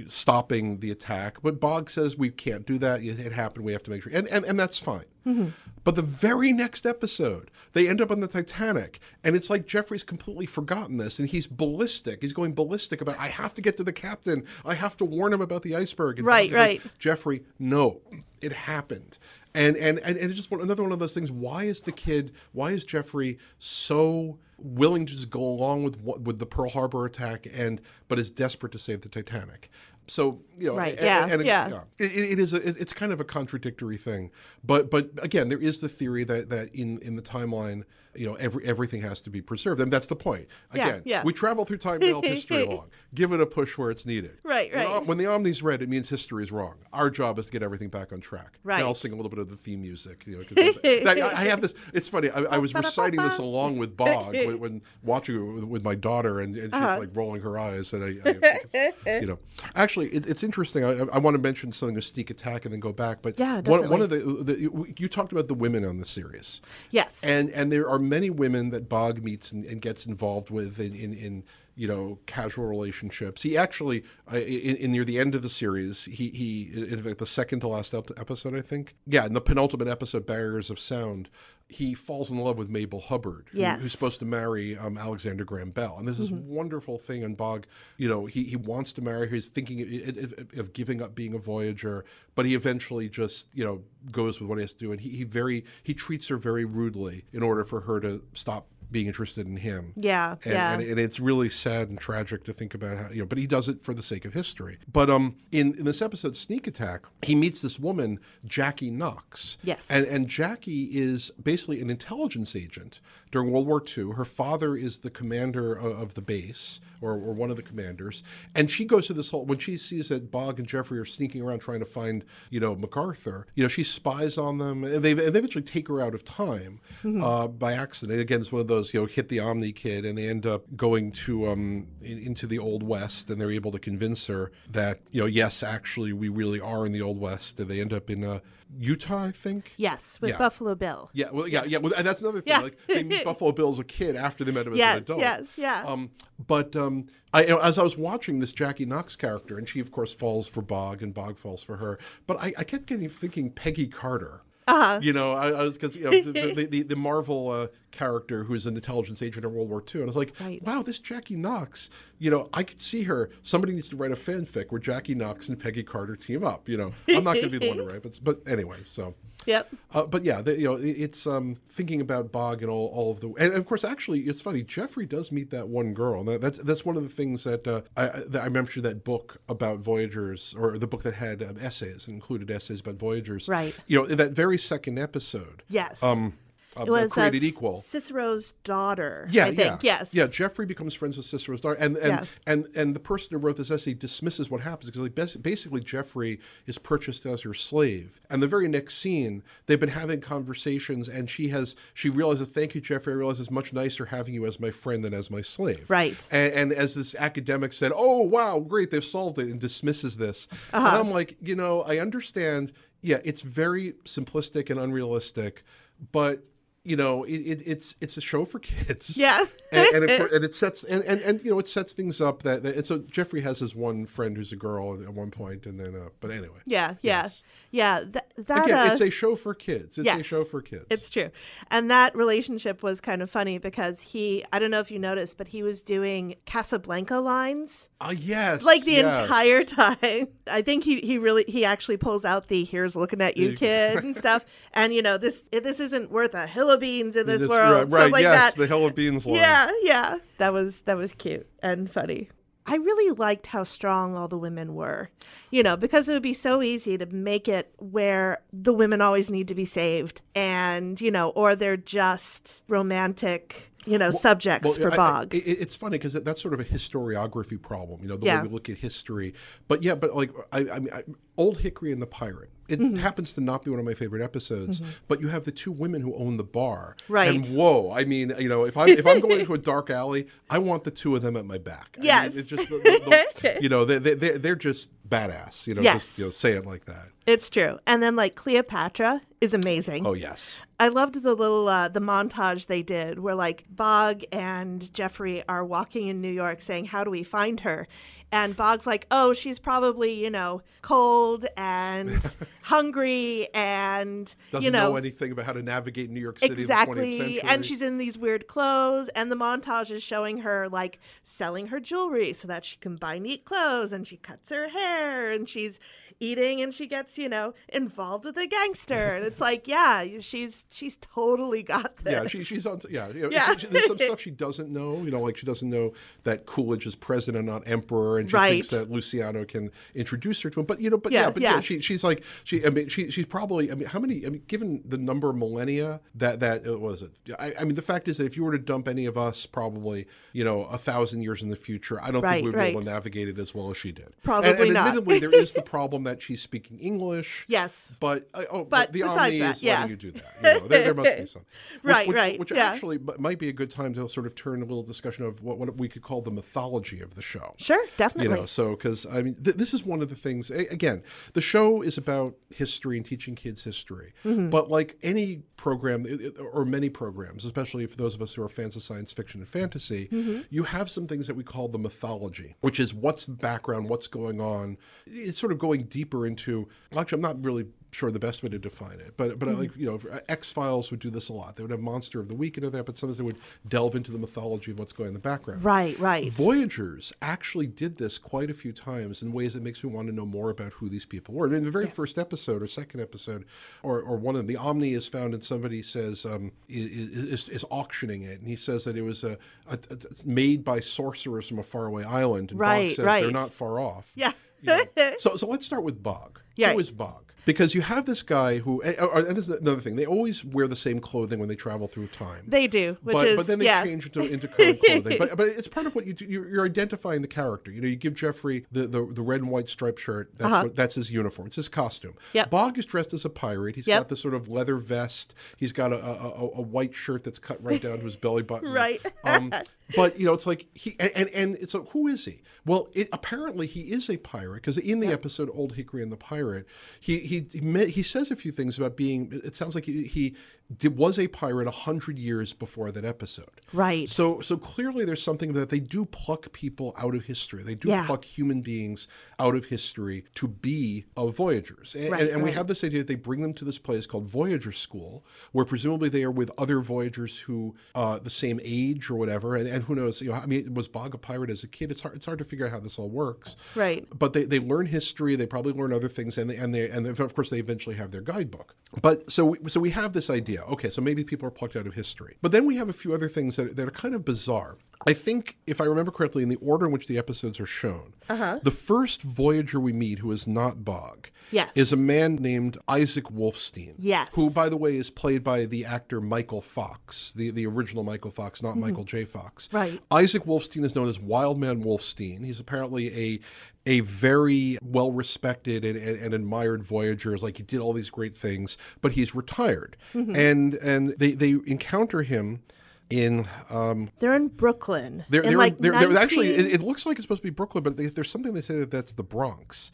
stopping the attack. But Bogg says we can't do that. It happened. We have to make sure. And, and, and that's fine. Mm-hmm. But the very next episode, they end up on the Titanic, and it's like Jeffrey's completely forgotten this, and he's ballistic. He's going ballistic about, I have to get to the captain. I have to warn him about the iceberg. And Right, is like, right. Jeffrey, no, it happened. And and and, and it's just one, another one of those things. Why is the kid? Why is Jeffrey so willing to just go along with with the Pearl Harbor attack and but is desperate to save the Titanic? So you know, Right, and- yeah, and it- yeah. It, it is a, it- it's kind of a contradictory thing. But but again, there is the theory that that in in the timeline, you know, every everything has to be preserved, and that's the point. Again, yeah. we travel through time to help history along. (laughs) Give it a push where it's needed. Right, When right. Om- When the Omni's red, it means history is wrong. Our job is to get everything back on track. Right. Now I'll sing a little bit of the theme music. You know, 'cause (laughs) I, I have this. It's funny. I, I was reciting this along with Bogg (laughs) when, when watching it with, with my daughter, and, and she's Uh-huh. like rolling her eyes. And I, I you know, actually, it, it's interesting. I, I want to mention something to Sneak Attack and then go back. But Yeah, one, one of the, the you- you talked about the women on the series. yes. And and there are many women that Bogg meets and, and gets involved with in, in, in you know casual relationships. He actually uh, in, in near the end of the series, he he in fact the second to last episode, I think. Yeah, in the penultimate episode, Barriers of Sound, he falls in love with Mabel Hubbard, who- Yes. who's supposed to marry um, Alexander Graham Bell. And there's this wonderful thing in Bogg. You know, he, he wants to marry her. He's thinking of, of, of giving up being a Voyager, but he eventually just you know goes with what he has to do. And he, he very he treats her very rudely in order for her to stop being interested in him. yeah. And, yeah. and, and it's really sad and tragic to think about how you know, but he does it for the sake of history. But um, in in this episode, Sneak Attack, he meets this woman, Jackie Knox. Yes. And and Jackie is basically an intelligence agent during World War II. Her father is the commander of, of the base, or, or one of the commanders, and she goes to this whole when she sees that Bogg and Jeffrey are sneaking around trying to find you know MacArthur. You know, she spies on them, and they, they eventually take her out of time uh, by accident. Again, it's one of those you know hit the Omni kid, and they end up going to um into the Old West, and they're able to convince her that you know yes, actually we really are in the Old West. And they end up in uh, Utah, I think. yes, with yeah. Buffalo Bill. Yeah, well, yeah, yeah. Well, and that's another thing. Yeah. Like they meet (laughs) Buffalo Bill as a kid after they met him as Yes, an adult. yes, yeah. Um, but um, I, you know, as I was watching this Jackie Knox character, and she of course falls for Bogg, and Bogg falls for her. But I, I kept getting thinking Peggy Carter. Uh-huh. You know, I, I was because you know the, the, the, the Marvel uh, character who's an intelligence agent in World War II, and I was like, Right. wow, this Jackie Knox. You know, I could see her. Somebody needs to write a fanfic where Jackie Knox and Peggy Carter team up. You know, I'm not going to be the one to (laughs) write, but but anyway, so. Yep. Uh, but yeah, the, you know, it- it's um, thinking about Bogg and all, all of the, and of course, actually, it's funny. Jeffrey does meet that one girl. That, that's that's one of the things that uh, I, I- that I mentioned that book about Voyagers, or the book that had um, essays, included essays about Voyagers. Right. You know, in that very second episode. Yes. Um, uh, it was uh, created equal. Cicero's daughter. Yeah, I think. yeah, Yes. yeah. Jeffrey becomes friends with Cicero's daughter, and and Yeah. and, and the person who wrote this essay dismisses what happens because like basically Jeffrey is purchased as her slave, and the very next scene they've been having conversations, and she has she realizes, "Thank you, Jeffrey. I realize it's much nicer having you as my friend than as my slave." Right. And, and as this academic said, "Oh wow, great, they've solved it," and dismisses this, Uh-huh. and I'm like, you know, I understand. Yeah, it's very simplistic and unrealistic, but. You know, it, it, it's it's a show for kids (laughs) Yeah. and, and, it, and it sets and, and, and you know it sets things up that, that and so Jeffrey has his one friend who's a girl at one point and then uh, but anyway Yeah. Yeah. Yes. Yeah. Th- that. again uh, it's a show for kids it's a show for kids It's true. And that relationship was kind of funny because he, I don't know if you noticed, but he was doing Casablanca lines uh, yes like the yes. entire time. (laughs) I think he, he really, he actually pulls out the here's looking at you You- kid and (laughs) stuff. And, you know, this, this isn't worth a hill of beans in this, This- world. right, right like yes that. the hell of beans line Yeah. Yeah. That was, that was cute and funny. I really liked how strong all the women were, you know, because it would be so easy to make it where the women always need to be saved and, you know, or they're just romantic, you know, subjects Well, for I- I- Bogg. it- it's funny because that's sort of a historiography problem, you know, the Yeah. way we look at history. But yeah, but like I, I mean, I, Old Hickory and the Pirate. It Mm-hmm. happens to not be one of my favorite episodes, but you have the two women who own the bar, Right. And whoa, I mean, you know, if I'm if I'm going into a (laughs) dark alley, I want the two of them at my back. I mean, Yes. it's just the, the, the, (laughs) you know, they they they're, they're just badass. You know, Yes. just you know, say it like that. It's true. And then like Cleopatra is amazing. Oh yes. I loved the little uh, the montage they did where like Bogg and Jeffrey are walking in New York saying, "How do we find her?" And Bogg's like, "Oh, she's probably you know cold and (laughs) hungry and Doesn't you know." anything about how to navigate New York City in the 20th Exactly. And she's in these weird clothes. And the montage is showing her like selling her jewelry so that she can buy neat clothes. And she cuts her hair and she's eating and she gets, you know, involved with a gangster. And it's like, yeah, she's she's totally got this. Yeah, she, she's on. Yeah, you know, Yeah. she- there's some (laughs) stuff she doesn't know. You know, like she doesn't know that Coolidge is president, not emperor, and she Right. thinks that Luciano can introduce her to him. But you know, but Yeah, yeah, but yeah. yeah, she, she's like she. I mean, she, she's probably. I mean, how many? I mean, given the number of millennia that that uh, was it. I, I mean, the fact is that if you were to dump any of us, probably you know a thousand years in the future, I don't Right, think we'd be able to navigate it as well as she did. Probably and, and not. Admittedly, there is the (laughs) problem that she's speaking English. Yes. But uh, oh, But but, the Omni that, is yeah. letting you do that. You know, there, there must be (laughs) something. Which- Right, which, right, Which yeah. actually might be a good time to sort of turn a little discussion of what, what we could call the mythology of the show. Sure, definitely. You know, so because I mean, th- this is one of the things. Again, the show is about history and teaching kids history. Mm-hmm. But like any program, or many programs, especially for those of us who are fans of science fiction and fantasy, Mm-hmm. you have some things that we call the mythology, which is what's the background, what's going on. It's sort of going deeper into. Actually, I'm not really sure the best way to define it, but but I like you know, X Files would do this a lot. They would have Monster of the Week and all that, but sometimes they would delve into the mythology of what's going on in the background. Right, right. Voyagers actually did this quite a few times in ways that makes me want to know more about who these people were. In the very first episode or second episode, or, or one of them, the Omni is found and somebody says um, is, is, is auctioning it, and he says that it was a, a, a- made by sorcerers from a faraway island. And Right, Bogg says right. they're not far off. Yeah. Know? (laughs) so so let's start with Bogg. Yeah. Who is Bogg? Because you have this guy who, and, this is another thing. They always wear the same clothing when they travel through time They do, which but, is but then they yeah. change into, into current (laughs) clothing. but, but it's part of what you do. You're, you're identifying the character. You know, you give Jeffrey the, the, the red and white striped shirt. That's, what, that's his uniform. It's his costume. Uh-huh. Yep. Bogg is dressed as a pirate. He's Yep. got this sort of leather vest. He's got a, a, a, a white shirt that's cut right down to his belly button. (laughs) Right. Um, but you know, it's like he and and, it's like who is he? Well, it, apparently he is a pirate because in the episode "Old Hickory and the Pirate," he he he, he says a few things about being. It sounds like he, he did, was a pirate a hundred years before that episode. Right. So so clearly there's something that they do pluck people out of history. They do Yeah. pluck human beings out of history to be of voyagers. And, Right, and, and we have this idea that they bring them to this place called Voyager School, where presumably they are with other voyagers who uh, the same age or whatever. And, and who knows? You know, I mean, was Bogg a pirate as a kid? It's hard. It's hard to figure out how this all works. Right. But they, they learn history. They probably learn other things, and they, and they and of course they eventually have their guidebook. But so we, so we have this idea. Okay, so maybe people are plucked out of history. But then we have a few other things that, that are kind of bizarre. I think, if I remember correctly, in the order in which the episodes are shown, the first Voyager we meet who is not Bogg Yes. is a man named Isaac Wolfstein. Yes. Who, by the way, is played by the actor Michael Fox, the, the original Michael Fox, not Michael J. Fox. Mm-hmm. Right. Isaac Wolfstein is known as Wildman Wolfstein. He's apparently a a very well respected and, and, and admired voyager. Like he did all these great things, but he's retired. Mm-hmm. And and they, they encounter him in um, They're in Brooklyn. they're, in they're, like they're, they're actually it, it looks like it's supposed to be Brooklyn, but they, there's something they say that that's the Bronx.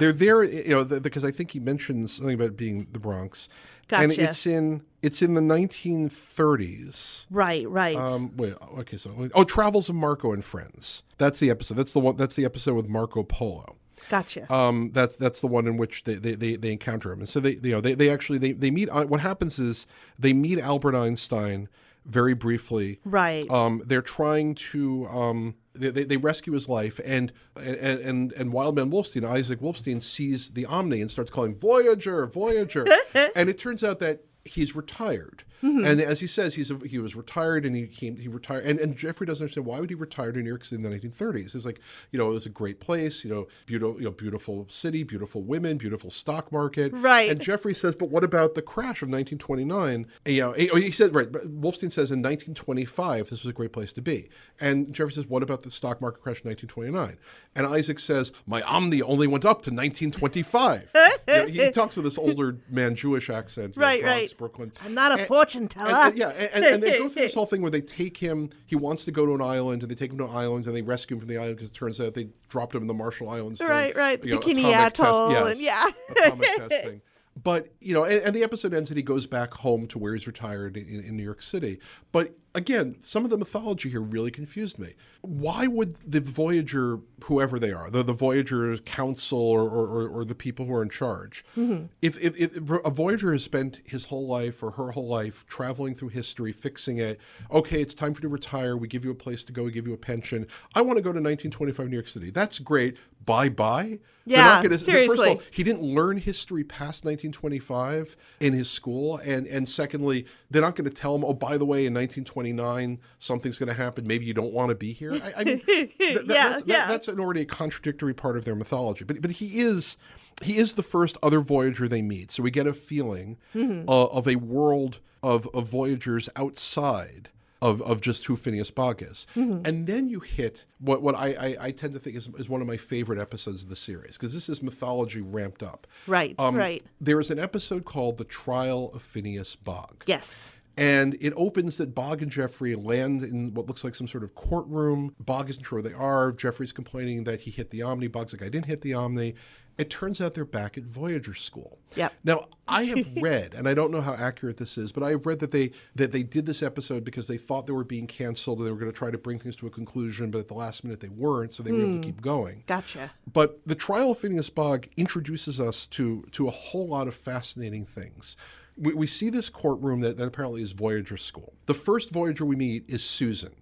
They're there, you know, the, because I think he mentions something about it being the Bronx, Gotcha. and it's in it's in the 1930s. Right, right. Um, wait, okay, so oh, Travels of Marco and Friends. That's the episode. That's the one. That's the episode with Marco Polo. gotcha. Um, that's that's the one in which they, they, they, they encounter him, and so they you know they, they actually they, they meet. uh, What happens is they meet Albert Einstein very briefly. right. Um, they're trying to um, they, they, they rescue his life, and and and and Wildman Wolfstein, Isaac Wolfstein, sees the Omni and starts calling Voyager, Voyager, (laughs) and it turns out that he's retired. Mm-hmm. And as he says, he's a, he was retired and he came he retired and, and Jeffrey doesn't understand why would he retire to New York City in the 1930s. It's like you know it was a great place, you know, beautiful you know, beautiful city, beautiful women, beautiful stock market. Right. And Jeffrey says, but what about the crash of 1929? And, you know, he, oh, he said right. but Wolfstein says in 1925 this was a great place to be. And Jeffrey says, what about the stock market crash in 1929? And Isaac says, my Omni only went up to 1925. (laughs) You know, he, talks with this older man Jewish accent. you know, Right, Bronx, right. Brooklyn. I'm not a And- fortune teller. and- and- yeah, and, and, they go through this (laughs) whole thing where they take him. He wants to go to an island, and they take him to an island, and they rescue him from the island because it turns out they dropped him in the Marshall Islands. during, Right, right, you know, Bikini atomic test- Atoll, yes, and yeah. atomic testing. (laughs) But you know, and, and the episode ends and he goes back home to where he's retired in, in New York City. But again, some of the mythology here really confused me. Why would the Voyager, whoever they are, the, the Voyager Council or, or, or, the people who are in charge, mm-hmm. if, if, if a Voyager has spent his whole life or her whole life traveling through history, fixing it, okay, it's time for you to retire. We give you a place to go. We give you a pension. I want to go to 1925 New York City. That's great. Bye bye. Yeah, First of seriously. all, he didn't learn history past 1925 in his school, and and secondly, they're not going to tell him, oh, by the way, in 1929 something's going to happen. Maybe you don't want to be here. I, I mean, (laughs) th- Yeah, that's, that- yeah. that's an already a contradictory part of their mythology. But but he is he is the first other Voyager they meet, so we get a feeling Mm-hmm. uh, of a world of of Voyagers outside. Of, of just who Phineas Bogg is. Mm-hmm. And then you hit what, what I, I, I tend to think is, is one of my favorite episodes of the series, because this is mythology ramped up. Right, Um, right. There is an episode called The Trial of Phineas Bogg. Yes. And it opens that Bogg and Jeffrey land in what looks like some sort of courtroom. Bogg isn't sure where they are. Jeffrey's complaining that he hit the Omni. Bogg's like, I didn't hit the Omni. It turns out they're back at Voyager School. Yep. Now I have (laughs) read, and I don't know how accurate this is, but I have read that they that they did this episode because they thought they were being canceled and they were going to try to bring things to a conclusion, but at the last minute they weren't, so they were able to hmm. keep going. Gotcha. But the trial of Phineas Bogg introduces us to to a whole lot of fascinating things. We, we see this courtroom that, that apparently is Voyager School. The first Voyager we meet is Susan.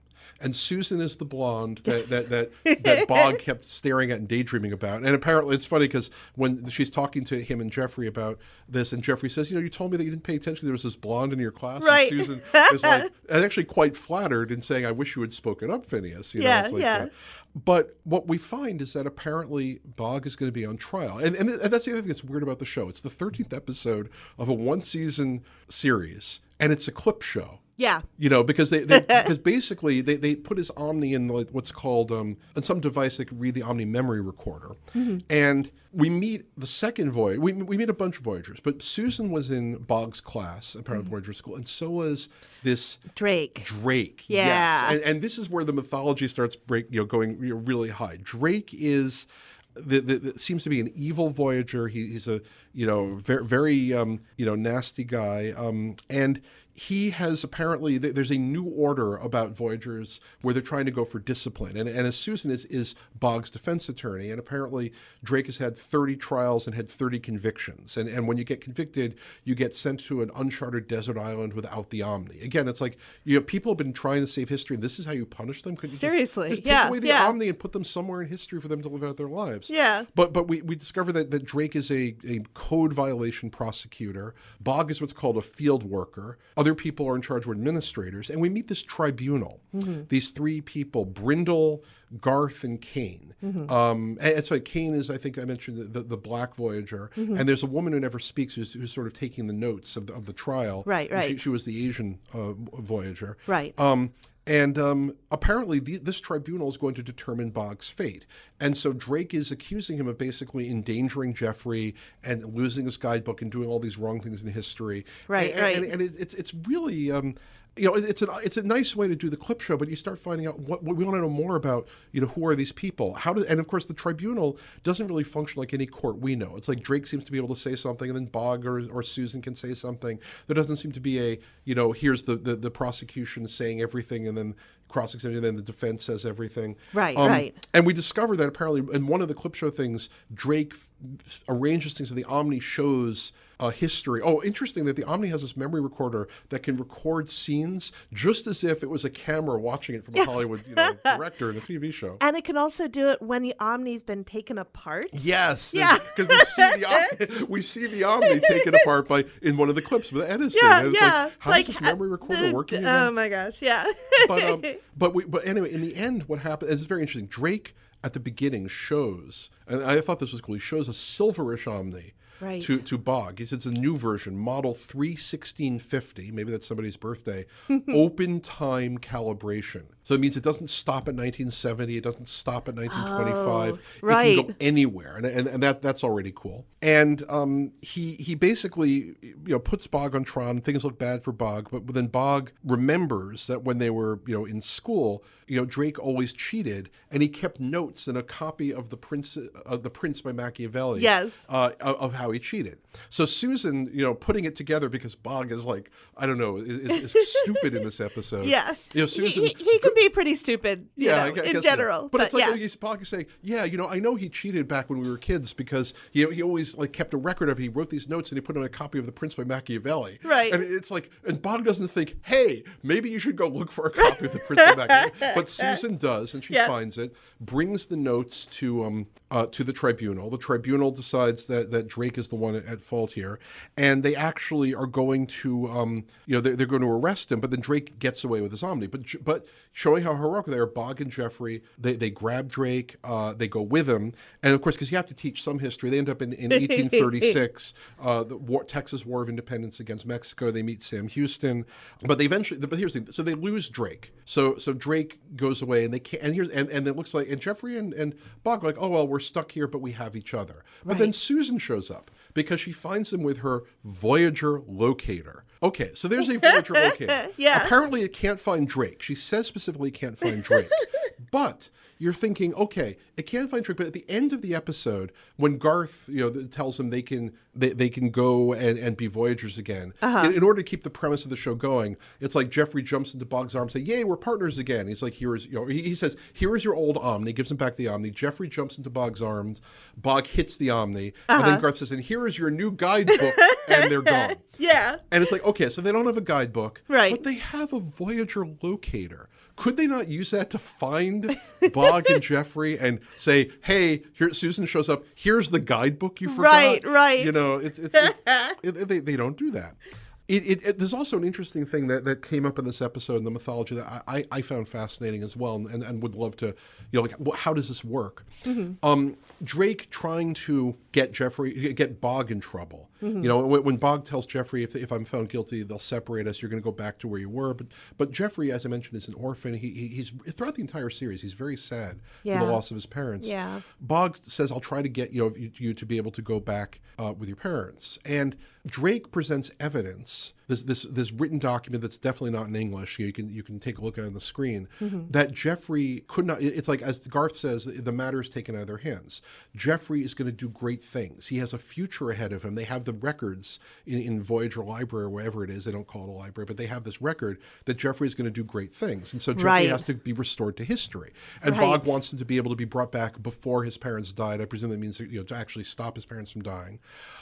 And Susan is the blonde that, that, that, that (laughs) Bogg kept staring at and daydreaming about. And apparently it's funny because when she's talking to him and Jeffrey about this, and Jeffrey says, You know, you told me that you didn't pay attention. Because there was this blonde in your class. Right. And Susan is like, (laughs) actually quite flattered in saying, I wish you had spoken up, Phineas. You know, Yeah, it's like yeah. that. But what we find is that apparently Bogg is going to be on trial. And, and, and that's the other thing that's weird about the show. It's the 13th episode of a one season series, and it's a clip show. Yeah. You know, because they, they (laughs) because basically they, they put his Omni in like what's called um in some device that could read the Omni memory recorder, and we meet the second voyage. We, we meet a bunch of Voyagers, but Susan was in Bogg's class at Parent Voyager School, and so was this Drake. Drake. Yeah. Yes. And, and this is where the mythology starts break, you know, going really high. Drake is the, the, the seems to be an evil voyager. He, he's a you know very very um, you know nasty guy. Um, and he has apparently there's a new order about voyagers where they're trying to go for discipline. And, and as Susan is is Bogg's defense attorney, and apparently Drake has had 30 trials and had 30 convictions. And and when you get convicted, you get sent to an uncharted desert island without the Omni. Again, it's like you know people have been trying to save history, and this is how you punish them. Couldn't you just- Seriously, just, yeah, take away the yeah. Omni and put them somewhere in history for them to live out their lives. Yeah. But but we, we discover that, that Drake is a, a code violation prosecutor. Bogg is what's called a field worker. Other people are in charge of administrators. And we meet this tribunal. These three people, Brindle, Garth, and Kane. Um, and it's like Kane is, I think I mentioned, the, the, the black voyager. And there's a woman who never speaks who's, who's sort of taking the notes of the, of the trial. Right, And She, right. she was the Asian uh, voyager. Right. Um, and um, apparently, the, this tribunal is going to determine Bogg's fate. And so Drake is accusing him of basically endangering Jeffrey and losing his guidebook and doing all these wrong things in history. Right, and, right. And, and it, it's it's really. Um, you know, it's a it's a nice way to do the clip show, but you start finding out what, what we want to know more about. You know, who are these people? How do and of course the tribunal doesn't really function like any court we know. It's like Drake seems to be able to say something, and then Bogg or, or Susan can say something. There doesn't seem to be a you know here's the the, the prosecution saying everything, and then cross examining, and then the defense says everything. Right, Um, right. And we discover that apparently in one of the clip show things, Drake arranges things so the Omni shows uh, history. Oh, interesting that the Omni has this memory recorder that can record scenes just as if it was a camera watching it from a Hollywood you know, (laughs) director in a TV show. And it can also do it when the Omni's been taken apart. Yes, Yeah. because we see the (laughs) we see the Omni taken apart by in one of the clips with Edison. Yeah, and it's yeah. Like, It's How's like, this uh, memory recorder working again? Oh my gosh, yeah. but um, (laughs) but we, but anyway, in the end, what happened is very interesting. Drake at the beginning shows, and I thought this was cool. He shows a silverish Omni. Right. To, to Bogg. He says it's a new version, model 31650. Maybe that's somebody's birthday. (laughs) open time calibration. So it means it doesn't stop at 1970. It doesn't stop at 1925. It can go anywhere, and, and, and that that's already cool. And um, he he basically you know puts Bogg on Tron. Things look bad for Bogg, but then Bogg remembers that when they were you know in school, you know Drake always cheated, and he kept notes in a copy of the Prince uh, the Prince by Machiavelli. Yes. uh, of, of how he cheated. So Susan, you know, putting it together because Bogg is like I don't know is, is, (laughs) stupid in this episode. yeah. you know He- Susan. he, he can be pretty stupid, you Yeah, know, I I in general. But, it's like yeah. he's Bogg is saying, yeah, you know, I know he cheated back when we were kids because he, he always like kept a record of it. He wrote these notes and he put on a copy of The Prince by Machiavelli. Right. And it's like, and Bogg doesn't think, hey, maybe you should go look for a copy of The Prince by Machiavelli. (laughs) But Susan does, and she Yeah. finds it, brings the notes to um uh, to the tribunal. The tribunal decides that that Drake is the one at, fault here, and they actually are going to um you know they're, they're going to arrest him. But then Drake gets away with his omni. But but showing how heroic they are, Bogg and Jeffrey they they grab Drake, uh, they go with him, and of course because you have to teach some history, they end up in, in (laughs) 1836, uh, the war, Texas War of Independence against Mexico. They meet Sam Houston, but they eventually. But here's the thing: so they lose Drake. So so Drake goes away, and they can't. And here's and, and it looks like and Jeffrey and and Bogg are like, oh well, we're stuck here, but we have each other. But then Susan shows up because she finds them with her Voyager locator. Okay, so there's a (laughs) Voyager locator. Yeah. Apparently, it can't find Drake. She says specifically can't find Drake. (laughs) but you're thinking, okay, it can't find Drake. But at the end of the episode, when Garth, you know, tells them they can they, they can go and, and be Voyagers again, uh-huh. in, in order to keep the premise of the show going, it's like Jeffrey jumps into Bogg's arms, and say, "Yay, we're partners again." He's like, "Here is," you know, he, he says, "Here is your old Omni." Gives him back the Omni. Jeffrey jumps into Bogg's arms. Bogg hits the Omni, and then uh-huh. Garth says, "And here is your new guidebook," and they're (laughs) gone. yeah. And it's like, okay, so they don't have a guidebook, Right. But they have a Voyager locator. Could they not use that to find (laughs) Bogg and Jeffrey and say, "Hey, here Susan shows up. Here's the guidebook you forgot." Right, right. You know, it's it's it, it- they they don't do that. It, it, it, there's also an interesting thing that, that came up in this episode in the mythology that I, I, found fascinating as well, and, and would love to, you know, like how does this work? Um, Drake trying to get Jeffrey, get Bogg in trouble. You know, when, when Bogg tells Jeffrey, if, if I'm found guilty, they'll separate us. You're going to go back to where you were. But but Jeffrey, as I mentioned, is an orphan. He, he he's throughout the entire series, he's very sad for the loss of his parents. Yeah. Bogg says, "I'll try to get you, know, you, you to be able to go back uh, with your parents." And Drake presents evidence. This, this this written document that's definitely not in English. You can you can take a look at it on the screen. Mm-hmm. That Jeffrey could not. It's like as Garth says, the matter is taken out of their hands. Jeffrey is going to do great things. He has a future ahead of him. They have the records in, in Voyager Library or wherever it is. They don't call it a library, but they have this record that Jeffrey is going to do great things. And so Jeffrey Right. has to be restored to history. And Bogg wants him to be able to be brought back before his parents died. I presume that means you know to actually stop his parents from dying.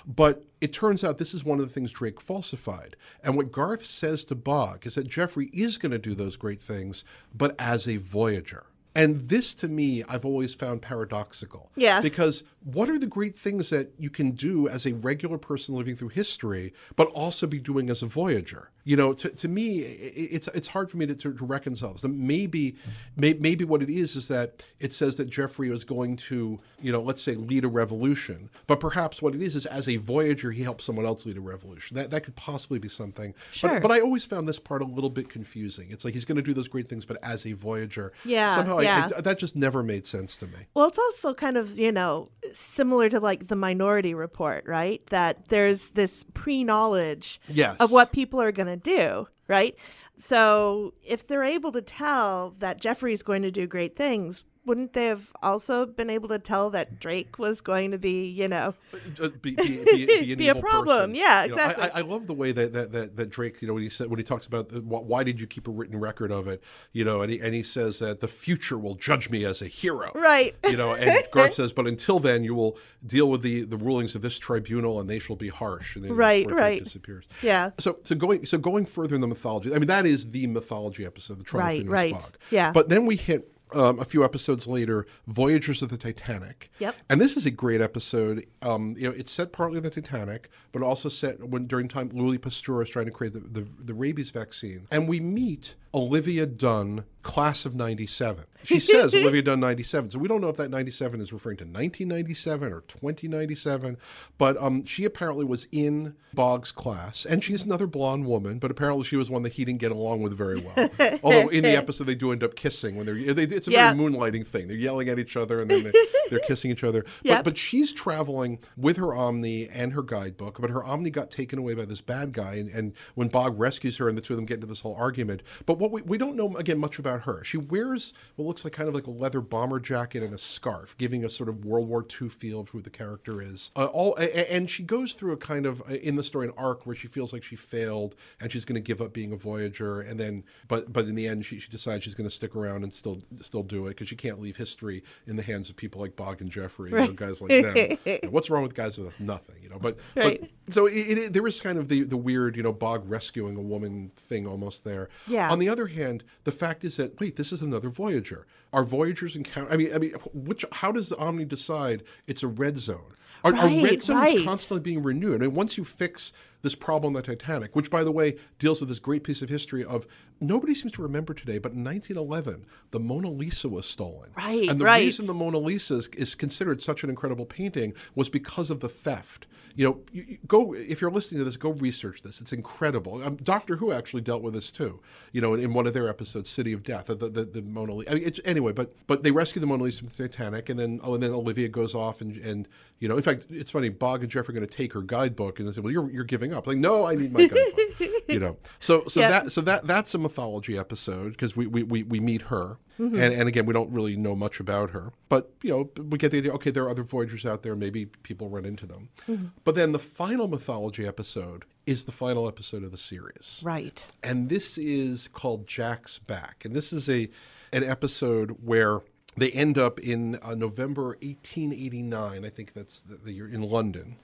But it turns out this is one of the things Drake falsified. And what Garth says to Bogg is that Jeffrey is going to do those great things, but as a Voyager. And this to me, I've always found paradoxical. Yeah. Because what are the great things that you can do as a regular person living through history, but also be doing as a Voyager? You know, to, to me, it's it's hard for me to, to, to reconcile this. Maybe, may, maybe what it is is that it says that Jeffrey is going to, you know, let's say lead a revolution, but perhaps what it is is as a Voyager, he helps someone else lead a revolution. That that could possibly be something. Sure. But, but I always found this part a little bit confusing. It's like he's going to do those great things, but as a Voyager, Yeah, somehow I- yeah. That just never made sense to me. Well, it's also kind of, you know, similar to like the Minority Report, right? That there's this pre knowledge Yes. of what people are going to do, right? So if they're able to tell that Jeffrey's going to do great things, wouldn't they have also been able to tell that Drake was going to be, you know, Uh, be, be, be, be, (laughs) a problem. person. Yeah, You know, I- exactly. I, love the way that, that, that, that Drake, you know, when he said when he talks about the, why did you keep a written record of it, you know, and he and he says that the future will judge me as a hero, right? You know, and Garth (laughs) says, but until then, you will deal with the the rulings of this tribunal, and they shall be harsh. And then Right, before Drake right. disappears. Yeah. So, so going so going further in the mythology, I mean, that is the mythology episode, the Trial Right, right. Fogg. Yeah. But then we hit um, a few episodes later, Voyagers of the Titanic. Yep. And this is a great episode. Um, you know, it's set partly on the Titanic, but also set when during time Louis Pasteur is trying to create the, the, the rabies vaccine. And we meet Olivia Dunn, class of 97. (laughs) She says Olivia Dunn 97. So we don't know if that 97 is referring to 1997 or 2097, but um, she apparently was in Bogg's class. And she's another blonde woman, but apparently she was one that he didn't get along with very well. (laughs) Although in the episode they do end up kissing when they're, they, it's a very moonlighting thing. They're yelling at each other and then they, (laughs) they're kissing each other. Yep. But, but she's traveling with her Omni and her guidebook, but her Omni got taken away by this bad guy. And, and when Bogg rescues her and the two of them get into this whole argument, but we, we don't know, again, much about her. She wears what looks like kind of like a leather bomber jacket and a scarf, giving a sort of World War II feel of who the character is. Uh, all And she goes through a kind of, uh, in the story, an arc where she feels like she failed and she's going to give up being a Voyager. And then, but but in the end, she, she decides she's going to stick around and still still do it because she can't leave history in the hands of people like Bogg and Jeffrey, you know, guys like them. (laughs) You know, what's wrong with guys with nothing, you know? But, Right. but so it, it, there is kind of the, the weird, you know, Bogg rescuing a woman thing almost there. Yeah. On the other hand, the fact is that wait, this is another Voyager. Are Voyagers encounter? I mean, I mean, which? How does the Omni decide it's a red zone? Are, are red zones right. constantly being renewed? I mean, once you fix this problem on the Titanic, which, by the way, deals with this great piece of history of nobody seems to remember today, but in 1911, the Mona Lisa was stolen. Right, And the right. reason the Mona Lisa is, is considered such an incredible painting was because of the theft. You know, you, you go if you're listening to this, go research this. It's incredible. Um, Doctor Who actually dealt with this too. You know, in, in one of their episodes, City of Death, the the, the Mona Lisa. I mean, it's, anyway, but but they rescue the Mona Lisa from the Titanic, and then oh, and then Olivia goes off and and you know, in fact, it's funny. Bogg and Jeff are going to take her guidebook, and they say, "Well, you're you're giving up." Like, no, I need my guidebook. (laughs) you know, so so that so that that's a mythology episode because we, we we we meet her. Mm-hmm. And, and again, we don't really know much about her, but you know, we get the idea. Okay, there are other Voyagers out there. Maybe people run into them. Mm-hmm. But then the final mythology episode is the final episode of the series, Right. and this is called Jack's Back, and this is a an episode where they end up in uh, November 1889. I think that's the, the year in London,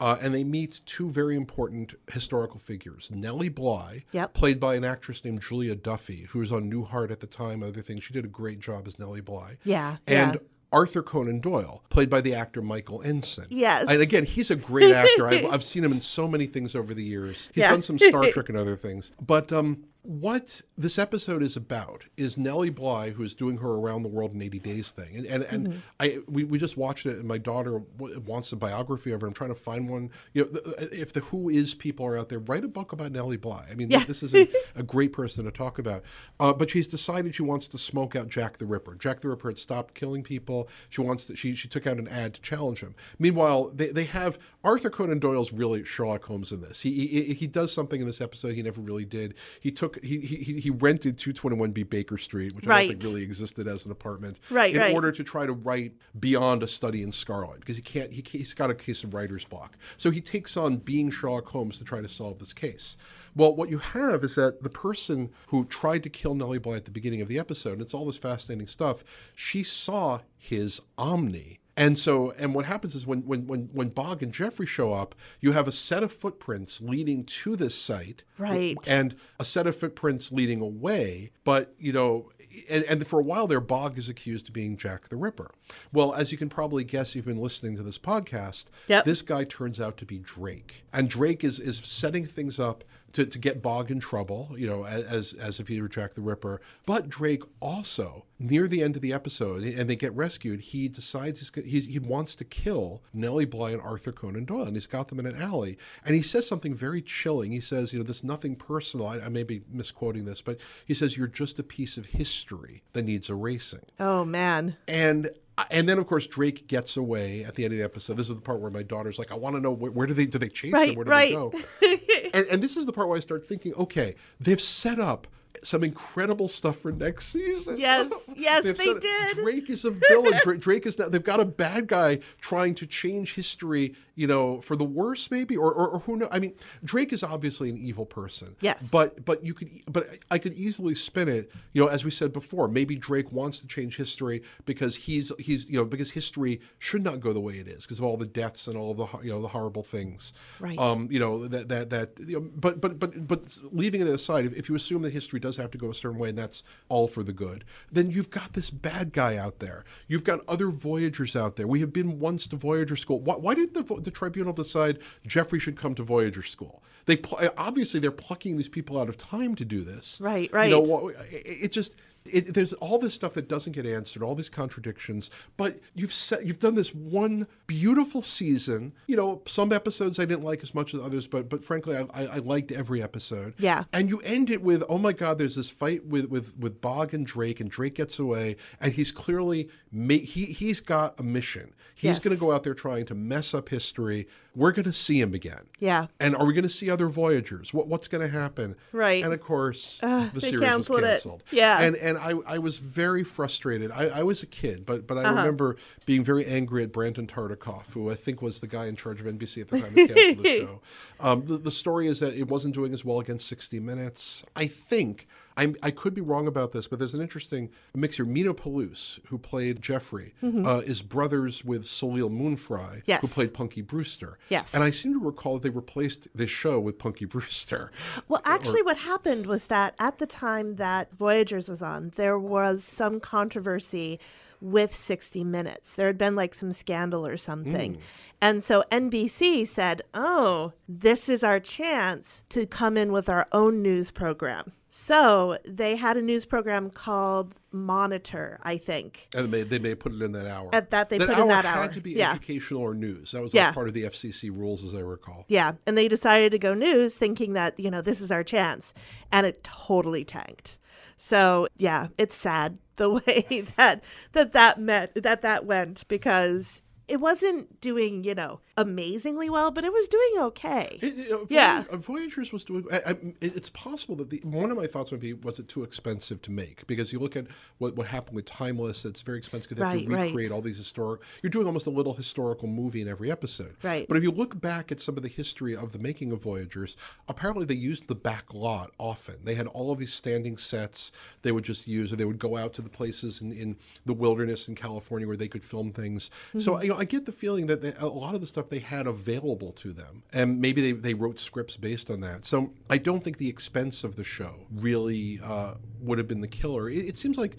uh, and they meet two very important historical figures: Nellie Bly, Yep. played by an actress named Julia Duffy, who was on Newhart at the time. Other things, she did a great job as Nellie Bly. Yeah, and yeah. Arthur Conan Doyle, played by the actor Michael Ensign. Yes. And again, he's a great actor. I've, (laughs) I've seen him in so many things over the years. He's Yeah. done some Star Trek and other things. But um, what this episode is about is Nellie Bly, who is doing her around the world in 80 days thing. And and, and Mm-hmm. I we, we just watched it, and my daughter w- wants a biography of her. I'm trying to find one. You know, the, if the Who is people are out there, write a book about Nellie Bly. I mean, Yeah. this is a, (laughs) a great person to talk about. Uh, but she's decided she wants to smoke out Jack the Ripper. Jack the Ripper had stopped killing people. She wants to, she she took out an ad to challenge him. Meanwhile, they, they have Arthur Conan Doyle's really Sherlock Holmes in this. He, he he does something in this episode he never really did. He took he he, he rented 221B Baker Street, which I don't think really existed as an apartment, Right, in right. order to try to write beyond a study in Scarlet because he can't he, he's got a case of writer's block. So he takes on being Sherlock Holmes to try to solve this case. Well, what you have is that the person who tried to kill Nellie Bly at the beginning of the episode, and it's all this fascinating stuff, she saw his Omni. And so, and what happens is when, when, when, when Bogg and Jeffrey show up, you have a set of footprints leading to this site. Right. And a set of footprints leading away. But, you know, and, and for a while there, Bogg is accused of being Jack the Ripper. Well, as you can probably guess, you've been listening to this podcast. Yep. This guy turns out to be Drake. And Drake is, is setting things up to, to get Bogg in trouble, you know, as, as if he were Jack the Ripper. But Drake also, near the end of the episode, and they get rescued, he decides he's, he's, he wants to kill Nellie Bly and Arthur Conan Doyle. And he's got them in an alley. And he says something very chilling. He says, you know, there's nothing personal. I, I may be misquoting this, but he says, you're just a piece of history that needs erasing. Oh man. And uh, and then of course Drake gets away at the end of the episode. This is the part where my daughter's like, I want to know where, where do they do they chase Right, him? Where do right. they go? (laughs) and, and this is the part where I start thinking, okay, they've set up some incredible stuff for next season. Yes, (laughs) yes, They've they did. Drake is a villain. Drake, Drake is now. They've got a bad guy trying to change history. You know, for the worse, maybe, or, or, or who knows? I mean, Drake is obviously an evil person. Yes. but but you could, but I could easily spin it. You know, as we said before, maybe Drake wants to change history because he's he's you know because history should not go the way it is because of all the deaths and all of the you know the horrible things. Right. Um. You know that that that. You know, but but but but leaving it aside, if, if you assume that history does have to go a certain way and that's all for the good, then you've got this bad guy out there. You've got other Voyagers out there. We have been once to Voyager school. Why, why did the the tribunal decide Jeffrey should come to Voyager school? They pl- obviously they're plucking these people out of time to do this. Right, right. You know, it, it just. It, there's all this stuff that doesn't get answered, all these contradictions. But you've set, you've done this one beautiful season. You know, some episodes I didn't like as much as others, but but frankly, I, I, I liked every episode. Yeah. And you end it with, oh my God, there's this fight with with with Bogg and Drake, and Drake gets away, and he's clearly ma- he he's got a mission. He's Yes. going to go out there trying to mess up history. We're going to see him again. Yeah. And are we going to see other Voyagers? What what's going to happen? Right. And of course, the they series was canceled it. Yeah. And and I, I was very frustrated. I, I was a kid, but but I Uh-huh. remember being very angry at Brandon Tartikoff, who I think was the guy in charge of NBC at the time that canceled the (laughs) show. Um, the, the story is that it wasn't doing as well against 60 Minutes. I think. I'm, I could be wrong about this, but there's an interesting mix here. Meeno Peluce, who played Jeffrey, uh, is brothers with Soleil Moon Frye, who Mm-hmm. Played Punky Brewster. Yes. And I seem to recall that they replaced this show with Punky Brewster. (laughs) Well, actually, what happened was that at the time that Voyagers was on, there was some controversy with 60 Minutes. There had been like some scandal or something. Hmm. And so NBC said, oh, this is our chance to come in with our own news program. So they had a news program called Monitor, I think. And they may, they may put it in that hour. At that they that put hour in that hour. had to be Yeah. educational or news. That was Yeah. part of the FCC rules, as I recall. Yeah, and they decided to go news thinking that, you know, this is our chance. And it totally tanked. So, yeah, it's sad the way (laughs) that that that met that that went because it wasn't doing, you know, amazingly well, but it was doing okay. It- it- uh, Yeah. uh, Voyagers was doing. I, I, it's possible that the one of my thoughts would be was it too expensive to make because you look at what, what happened with Timeless. It's very expensive because they have Right, to right. recreate all these historic. You're doing almost a little historical movie in every episode. Right. But if you look back at some of the history of the making of Voyagers, apparently they used the back lot often. They had all of these standing sets they would just use, or they would go out to the places in, in the wilderness in California where they could film things. So you know, I get the feeling that they, a lot of the stuff they had available to them, and maybe they, they wrote scripts based on that. So I don't think the expense of the show really uh, would have been the killer. It, it seems like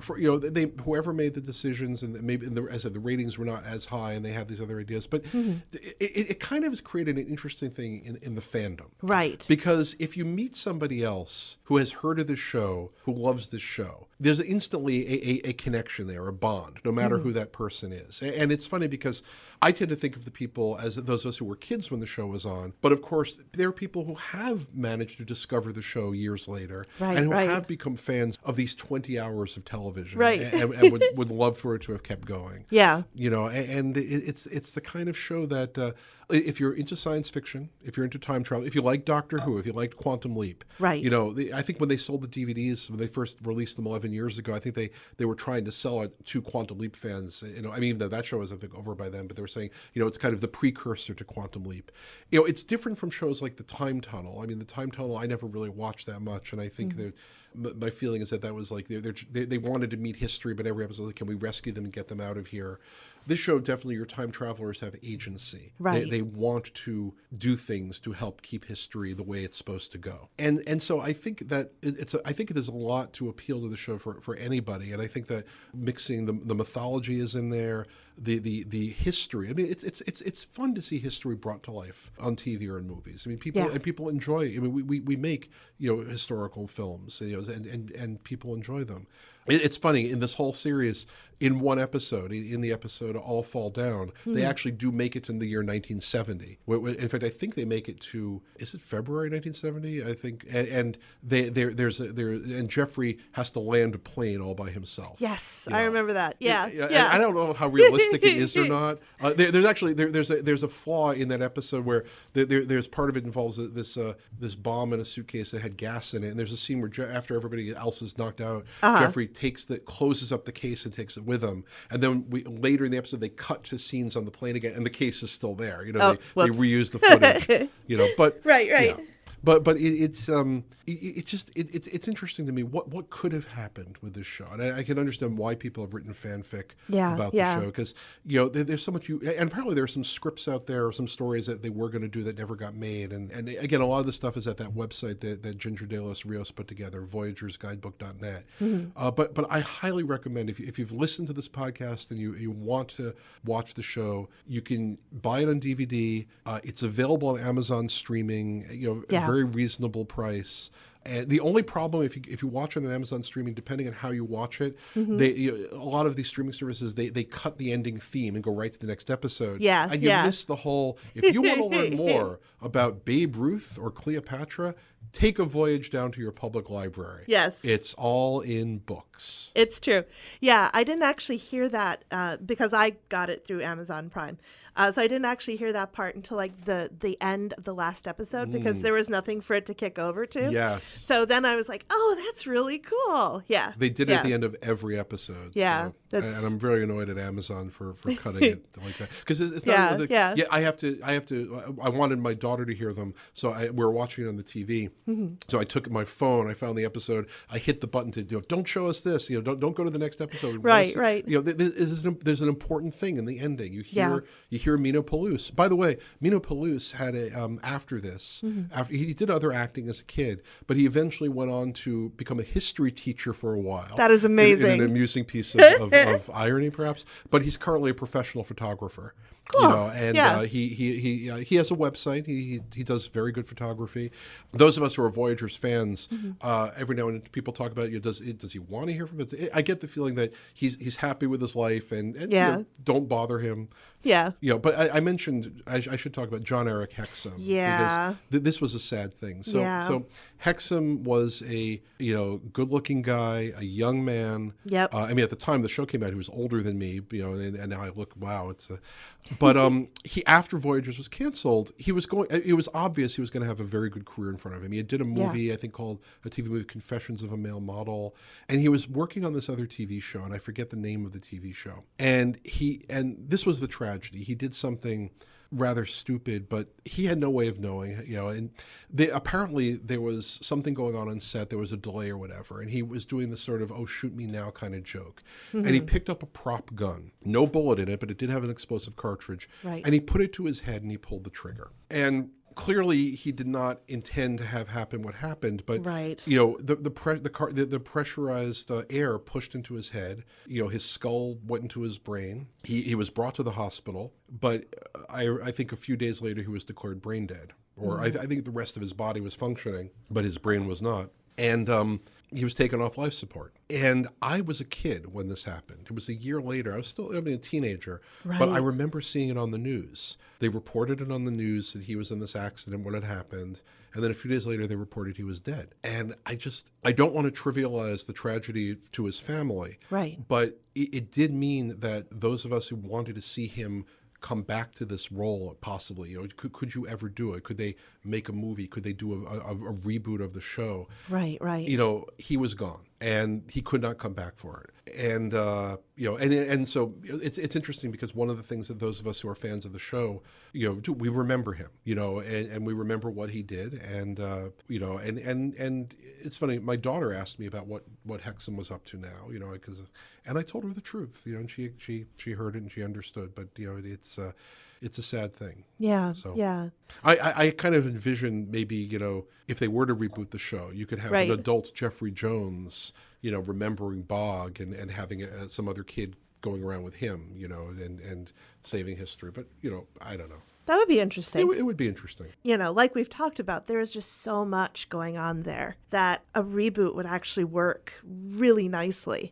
for you know they whoever made the decisions and maybe and the, as I said the ratings were not as high and they had these other ideas but mm-hmm. it, it, it kind of has created an interesting thing in, in the fandom. Right. because if you meet somebody else who has heard of the show who loves this show there's instantly a, a, a connection there a bond no matter mm-hmm. who that person is. A- and it's funny because I tend to think of the people as those of us who were kids when the show was on but of course there are people who have managed to discover the show years later Right, and who right. have become fans of these 20 hours of television Right. and, and would, would love for it to have kept going (laughs) Yeah. you know and it, it's it's the kind of show that uh, if you're into science fiction if you're into time travel if you like doctor who if you liked quantum leap Right. you know the, i think when they sold the dvds when they first released them 11 years ago i think they they were trying to sell it to quantum leap fans you know i mean that, that show was i think over by then but they were saying you know it's kind of the precursor to quantum leap you know it's different from shows like the time tunnel i mean the time tunnel i never really watched that much and i think mm-hmm. that m- my feeling is that that was like they're, they're, they they wanted to meet history, but every episode, like, can we rescue them and get them out of here? This show definitely, your time travelers have agency. Right. They, they want to do things to help keep history the way it's supposed to go. And and so I think that it's a, I think there's a lot to appeal to the show for, for anybody. And I think that mixing the, the mythology is in there, the, the the history. I mean, it's it's it's it's fun to see history brought to life on TV or in movies. I mean, people Yeah. and people enjoy. I mean, we, we, we make you know historical films, you know, and and, and people enjoy them. It's funny in this whole series. In one episode, in, in the episode All Fall Down, they actually do make it to the year 1970. Wh- wh- In fact, I think they make it to is it February 1970? I think, and, and they there there's a, there and Jeffrey has to land a plane all by himself. Yes, I remember that. Yeah, Yeah, I don't know how realistic it is or (laughs) not. Uh, there, there's actually there, there's a there's a flaw in that episode where there, there, there's part of it involves this uh, this bomb in a suitcase that had gas in it, and there's a scene where Je- after everybody else is knocked out, Uh-huh. Jeffrey takes the closes up the case and takes it with him, and then we later in the episode they cut to scenes on the plane again, and the case is still there. You know, Oh, they, they reuse the footage. (laughs) you know, but Right, right. yeah. But but it, it's um it, it's just it, it's it's interesting to me what what could have happened with this show, and I, I can understand why people have written fanfic Yeah, about yeah. the show because you know there, there's so much you and apparently there are some scripts out there or some stories that they were going to do that never got made, and and again a lot of the stuff is at that website that, that Ginger De Los Rios put together, VoyagersGuidebook.net. Mm-hmm. Uh, but but I highly recommend if you, if you've listened to this podcast and you you want to watch the show, you can buy it on DVD. Uh, it's available on Amazon streaming. You know, Yeah. Very reasonable price. And the only problem if you if you watch it on Amazon streaming, depending on how you watch it, Mm-hmm. they you, a lot of these streaming services they, they cut the ending theme and go right to the next episode. Yeah, and you yeah. miss the whole. If you want to learn (laughs) more about Babe Ruth or Cleopatra, take a voyage down to your public library. Yes. it's all in books. It's true. Yeah, I didn't actually hear that uh, because I got it through Amazon Prime. Uh, so I didn't actually hear that part until like the the end of the last episode because there was nothing for it to kick over to. Mm. Yes. So then I was like, oh, that's really cool. Yeah. They did it yeah. at the end of every episode. Yeah, so- and, that's- and I'm very annoyed at Amazon for, for cutting it (laughs) like that because it's, it's not Yeah, like- yeah. yeah. I have to I have to I wanted my daughter to hear them, so I, we were watching it on the TV. Mm-hmm. So I took my phone, I found the episode, I hit the button to do don't show us this, you know, don't don't go to the next episode. Right, right. You know, th- th- there's an, there's an important thing in the ending. You hear Yeah. you hear Meeno Peluce. By the way, Meeno Peluce had a um, after this. Mm-hmm. After he did other acting as a kid, but he eventually went on to become a history teacher for a while. That is In- in amazing. an amusing piece of, of, of (laughs) irony, perhaps. But he's currently a professional photographer. You know, and Yeah. uh, he he he uh, he has a website. He, he he does very good photography. Those of us who are Voyagers fans, Mm-hmm. uh, every now and then people talk about you. Does does he want to hear from it? I get the feeling that he's he's happy with his life, and, and you Yeah. know, don't bother him. Yeah. You know, but I, I mentioned I, I should talk about John Eric Hexum. Yeah. because th- this was a sad thing. So Yeah. so Hexum was a you know good looking guy, a young man. Yep. Uh, I mean, at the time the show came out, he was older than me. You know, and, and now I look, wow, it's a. But um, (laughs) he after Voyagers was canceled, he was going. It was obvious he was going to have a very good career in front of him. He did a Yeah. movie, I think, called a TV movie, Confessions of a Male Model, and he was working on this other TV show, and I forget the name of the TV show. And he and this was the tragedy. He did something rather stupid, but he had no way of knowing, you know. And they, apparently there was something going on on set. There was a delay or whatever, and he was doing the sort of "oh shoot me now" kind of joke. And he hmm. picked up a prop gun, no bullet in it, but it did have an explosive cartridge. Right. And he put it to his head and he pulled the trigger. And clearly he did not intend to have happen what happened, but Right. you know the the pre- the, car- the, the pressurized uh, air pushed into his head. You know his skull went into his brain. He he was brought to the hospital, but I I think a few days later he was declared brain dead, or I, I think the rest of his body was functioning, but his brain was not. And um, he was taken off life support. And I was a kid when this happened. It was a year later. I was still I mean, a teenager, but I remember seeing it on the news. They reported it on the news that he was in this accident when it happened. And then a few days later, they reported he was dead. And I just, I don't want to trivialize the tragedy to his family. Right. But it, it did mean that those of us who wanted to see him come back to this role, possibly, you know, could, could you ever do it? Could they make a movie? Could they do a, a, a reboot of the show? Right. Right. you know, he was gone and he could not come back for it. And uh, you know, and and so it's it's interesting because one of the things that those of us who are fans of the show, you know, do, we remember him, you know, and, and we remember what he did, and uh, you know, and and and it's funny. My daughter asked me about what what Hexum was up to now, you know, because, and I told her the truth, you know, and she she she heard it and she understood, but you know, it's. Uh, it's a sad thing. yeah. So- Yeah. I, I, I kind of envision maybe you know if they were to reboot the show, you could have Right. an adult Jeffrey Jones, you know, remembering Bogg and and having a, some other kid going around with him, you know, and and saving history. But you know, I don't know. That would be It, interesting. w- it would be interesting. you know, like we've talked about, there is just so much going on there that a reboot would actually work really nicely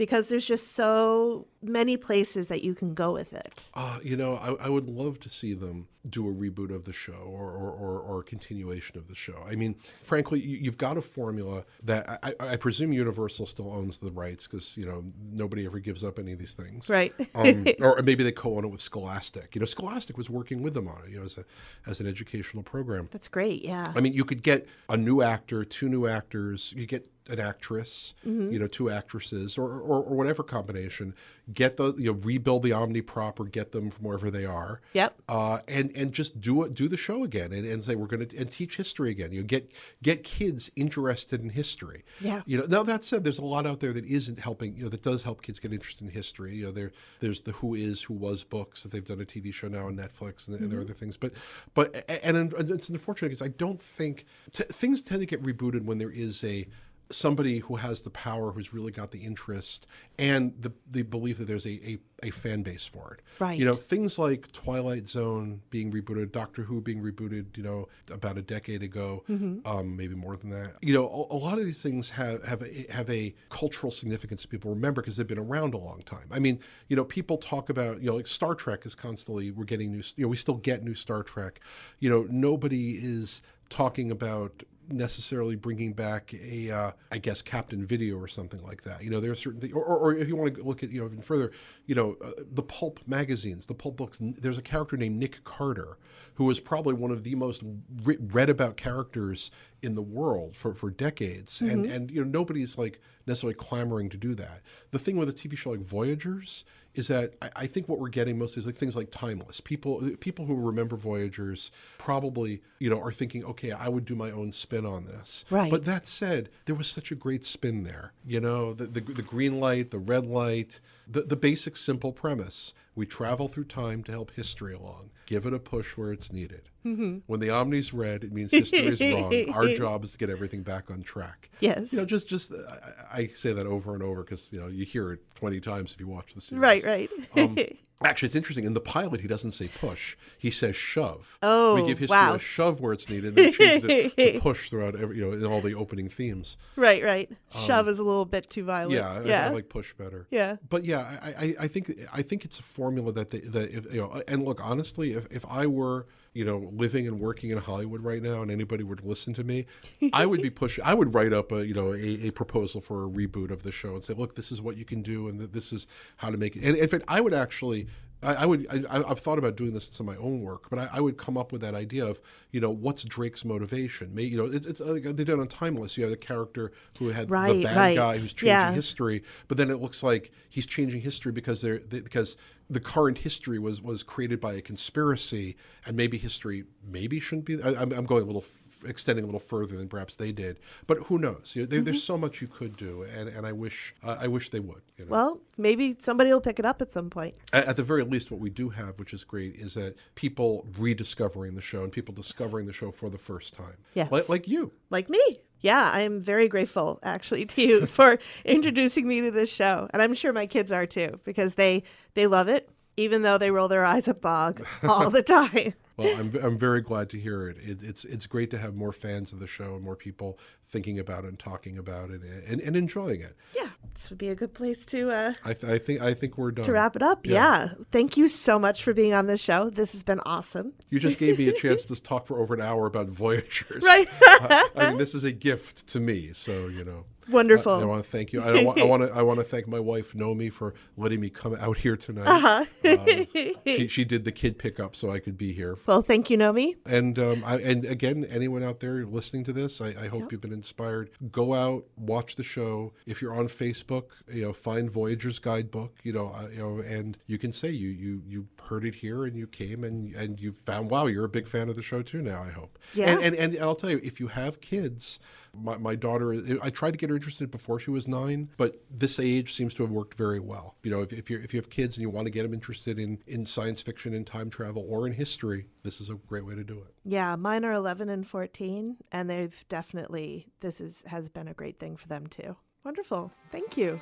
because there's just so many places that you can go with it. Uh, you know, I, I would love to see them do a reboot of the show or, or, or, or a continuation of the show. I mean, frankly, you, you've got a formula that I, I presume Universal still owns the rights because, you know, nobody ever gives up any of these things. Right. um, (laughs) or maybe they co own it with Scholastic. You know, Scholastic was working with them on it, you know, as, a, as an educational program. That's great. Yeah. I mean, you could get a new actor, two new actors, you get an actress, you know, two actresses, or, or, or whatever combination. Get the you know rebuild the Omni prop or get them from wherever they are. Yep. Uh, and and just do it, do the show again, and, and say we're going to and teach history again. You know, get get kids interested in history. Yeah. You know, now that said, there's a lot out there that isn't helping. You know, that does help kids get interested in history. You know, there there's the Who Is Who Was books that they've done a TV show now on Netflix, and, and there are other things. But but and, and it's unfortunate because I don't think t- things tend to get rebooted when there is a somebody who has the power, who's really got the interest, and the the belief that there's a, a, a fan base for it. Right. You know, things like Twilight Zone being rebooted, Doctor Who being rebooted, you know, about a decade ago, um, maybe more than that. You know, a, a lot of these things have have a, have a cultural significance people remember because they've been around a long time. I mean, you know, people talk about, you know, like Star Trek is constantly we're getting new, you know, we still get new Star Trek. You know, nobody is talking about necessarily bringing back a, uh, I guess, Captain Video or something like that. You know, there are certain things, or, or, or if you want to look at, you know, even further, you know, uh, the pulp magazines, the pulp books. There's a character named Nick Carter who was probably one of the most re- read about characters in the world for, for decades, and and you know nobody's like necessarily clamoring to do that. The thing with a TV show like Voyagers is that I, I think what we're getting mostly is like things like timeless people people who remember Voyagers probably you know are thinking okay I would do my own spin on this Right. but that said there was such a great spin there you know the the, the green light the red light the, the basic simple premise we travel through time to help history along give it a push where it's needed Mm-hmm. when the omni's red it means history is wrong our (laughs) job is to get everything back on track Yes. you know just just I, I say that over and over because you know you hear it 20 times if you watch the series right, right. um, (laughs) actually, it's interesting. In the pilot, he doesn't say push; he says shove. Oh, we give history wow. a shove where it's needed, and then change it to (laughs) push throughout every, you know, in all the opening themes. right, right. Shove is a little bit too violent. Um, Yeah, I- I, like push better. Yeah. but yeah, I, I, I think I think it's a formula that they, that if, you know. And look, honestly, if, if I were you know living and working in Hollywood right now, and anybody would listen to me, (laughs) I would be pushing. I would write up a you know a, a proposal for a reboot of the show and say, look, this is what you can do, and this is how to make it. And in fact, I would actually. I, I would. I, I've thought about doing this in some of my own work, but I, I would come up with that idea of, you know, what's Drake's motivation? May, you know, it, it's like uh, they did on Timeless. You have the character who had the bad right. guy who's changing Yeah. history, but then it looks like he's changing history because they're they, because the current history was was created by a conspiracy, and maybe history maybe shouldn't be. I, I'm, I'm going a little. Extending a little further than perhaps they did but who knows you know, there, there's so much you could do and, and i wish uh, i wish they would you know? Well, maybe somebody will pick it up at some point. at, at the very least, what we do have, which is great, is that people rediscovering the show and people discovering the show for the first time. Yes. Like, like you. Like me. Yeah, I am very grateful actually to you (laughs) for introducing me to this show. And I'm sure my kids are too, because they they love it, even though they roll their eyes at Bogg (laughs) all the time. Well, I'm, I'm very glad to hear it. it. It's it's great to have more fans of the show and more people thinking about it and talking about it and, and enjoying it. Yeah, this would be a good place to uh, I, th- I think I think we're done. to wrap it up. Yeah. Thank you so much for being on the show. This has been awesome. You just gave me a (laughs) chance to talk for over an hour about Voyagers. Right. (laughs) I mean, this is a gift to me. So you know. Wonderful. I, want to thank you. I, I want to. I want to thank my wife Nomi for letting me come out here tonight. Uh-huh. Uh, (laughs) she, she did the kid pickup so I could be here. well, thank you, Nomi. And um, I, and again, anyone out there listening to this, I, I hope you've been inspired. Go out, watch the show. If you're on Facebook, you know, find Voyager's guidebook. You know, uh, you know, and you can say you you you heard it here and you came and and you found wow, you're a big fan of the show too. Now I hope. Yeah. And and, and I'll tell you, if you have kids. My, my daughter, I tried to get her interested before she was nine, but this age seems to have worked very well. You know, if, if, you if you have kids and you want to get them interested in, in science fiction, and time travel, or in history, this is a great way to do it. Yeah, mine are 11 and 14, and they've definitely, this is, has been a great thing for them too. Wonderful. Thank you.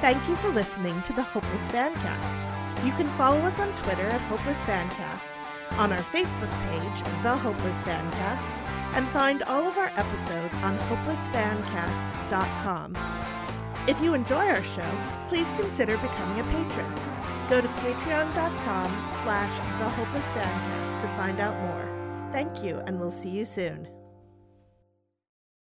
Thank you for listening to the Hopeless Fancast. You can follow us on Twitter at Hopeless Fancast. On our Facebook page, The Hopeless Fancast, and find all of our episodes on hopelessfancast.com. If you enjoy our show, please consider becoming a patron. Go to patreon.com slash The Hopeless Fancast to find out more. Thank you, and we'll see you soon.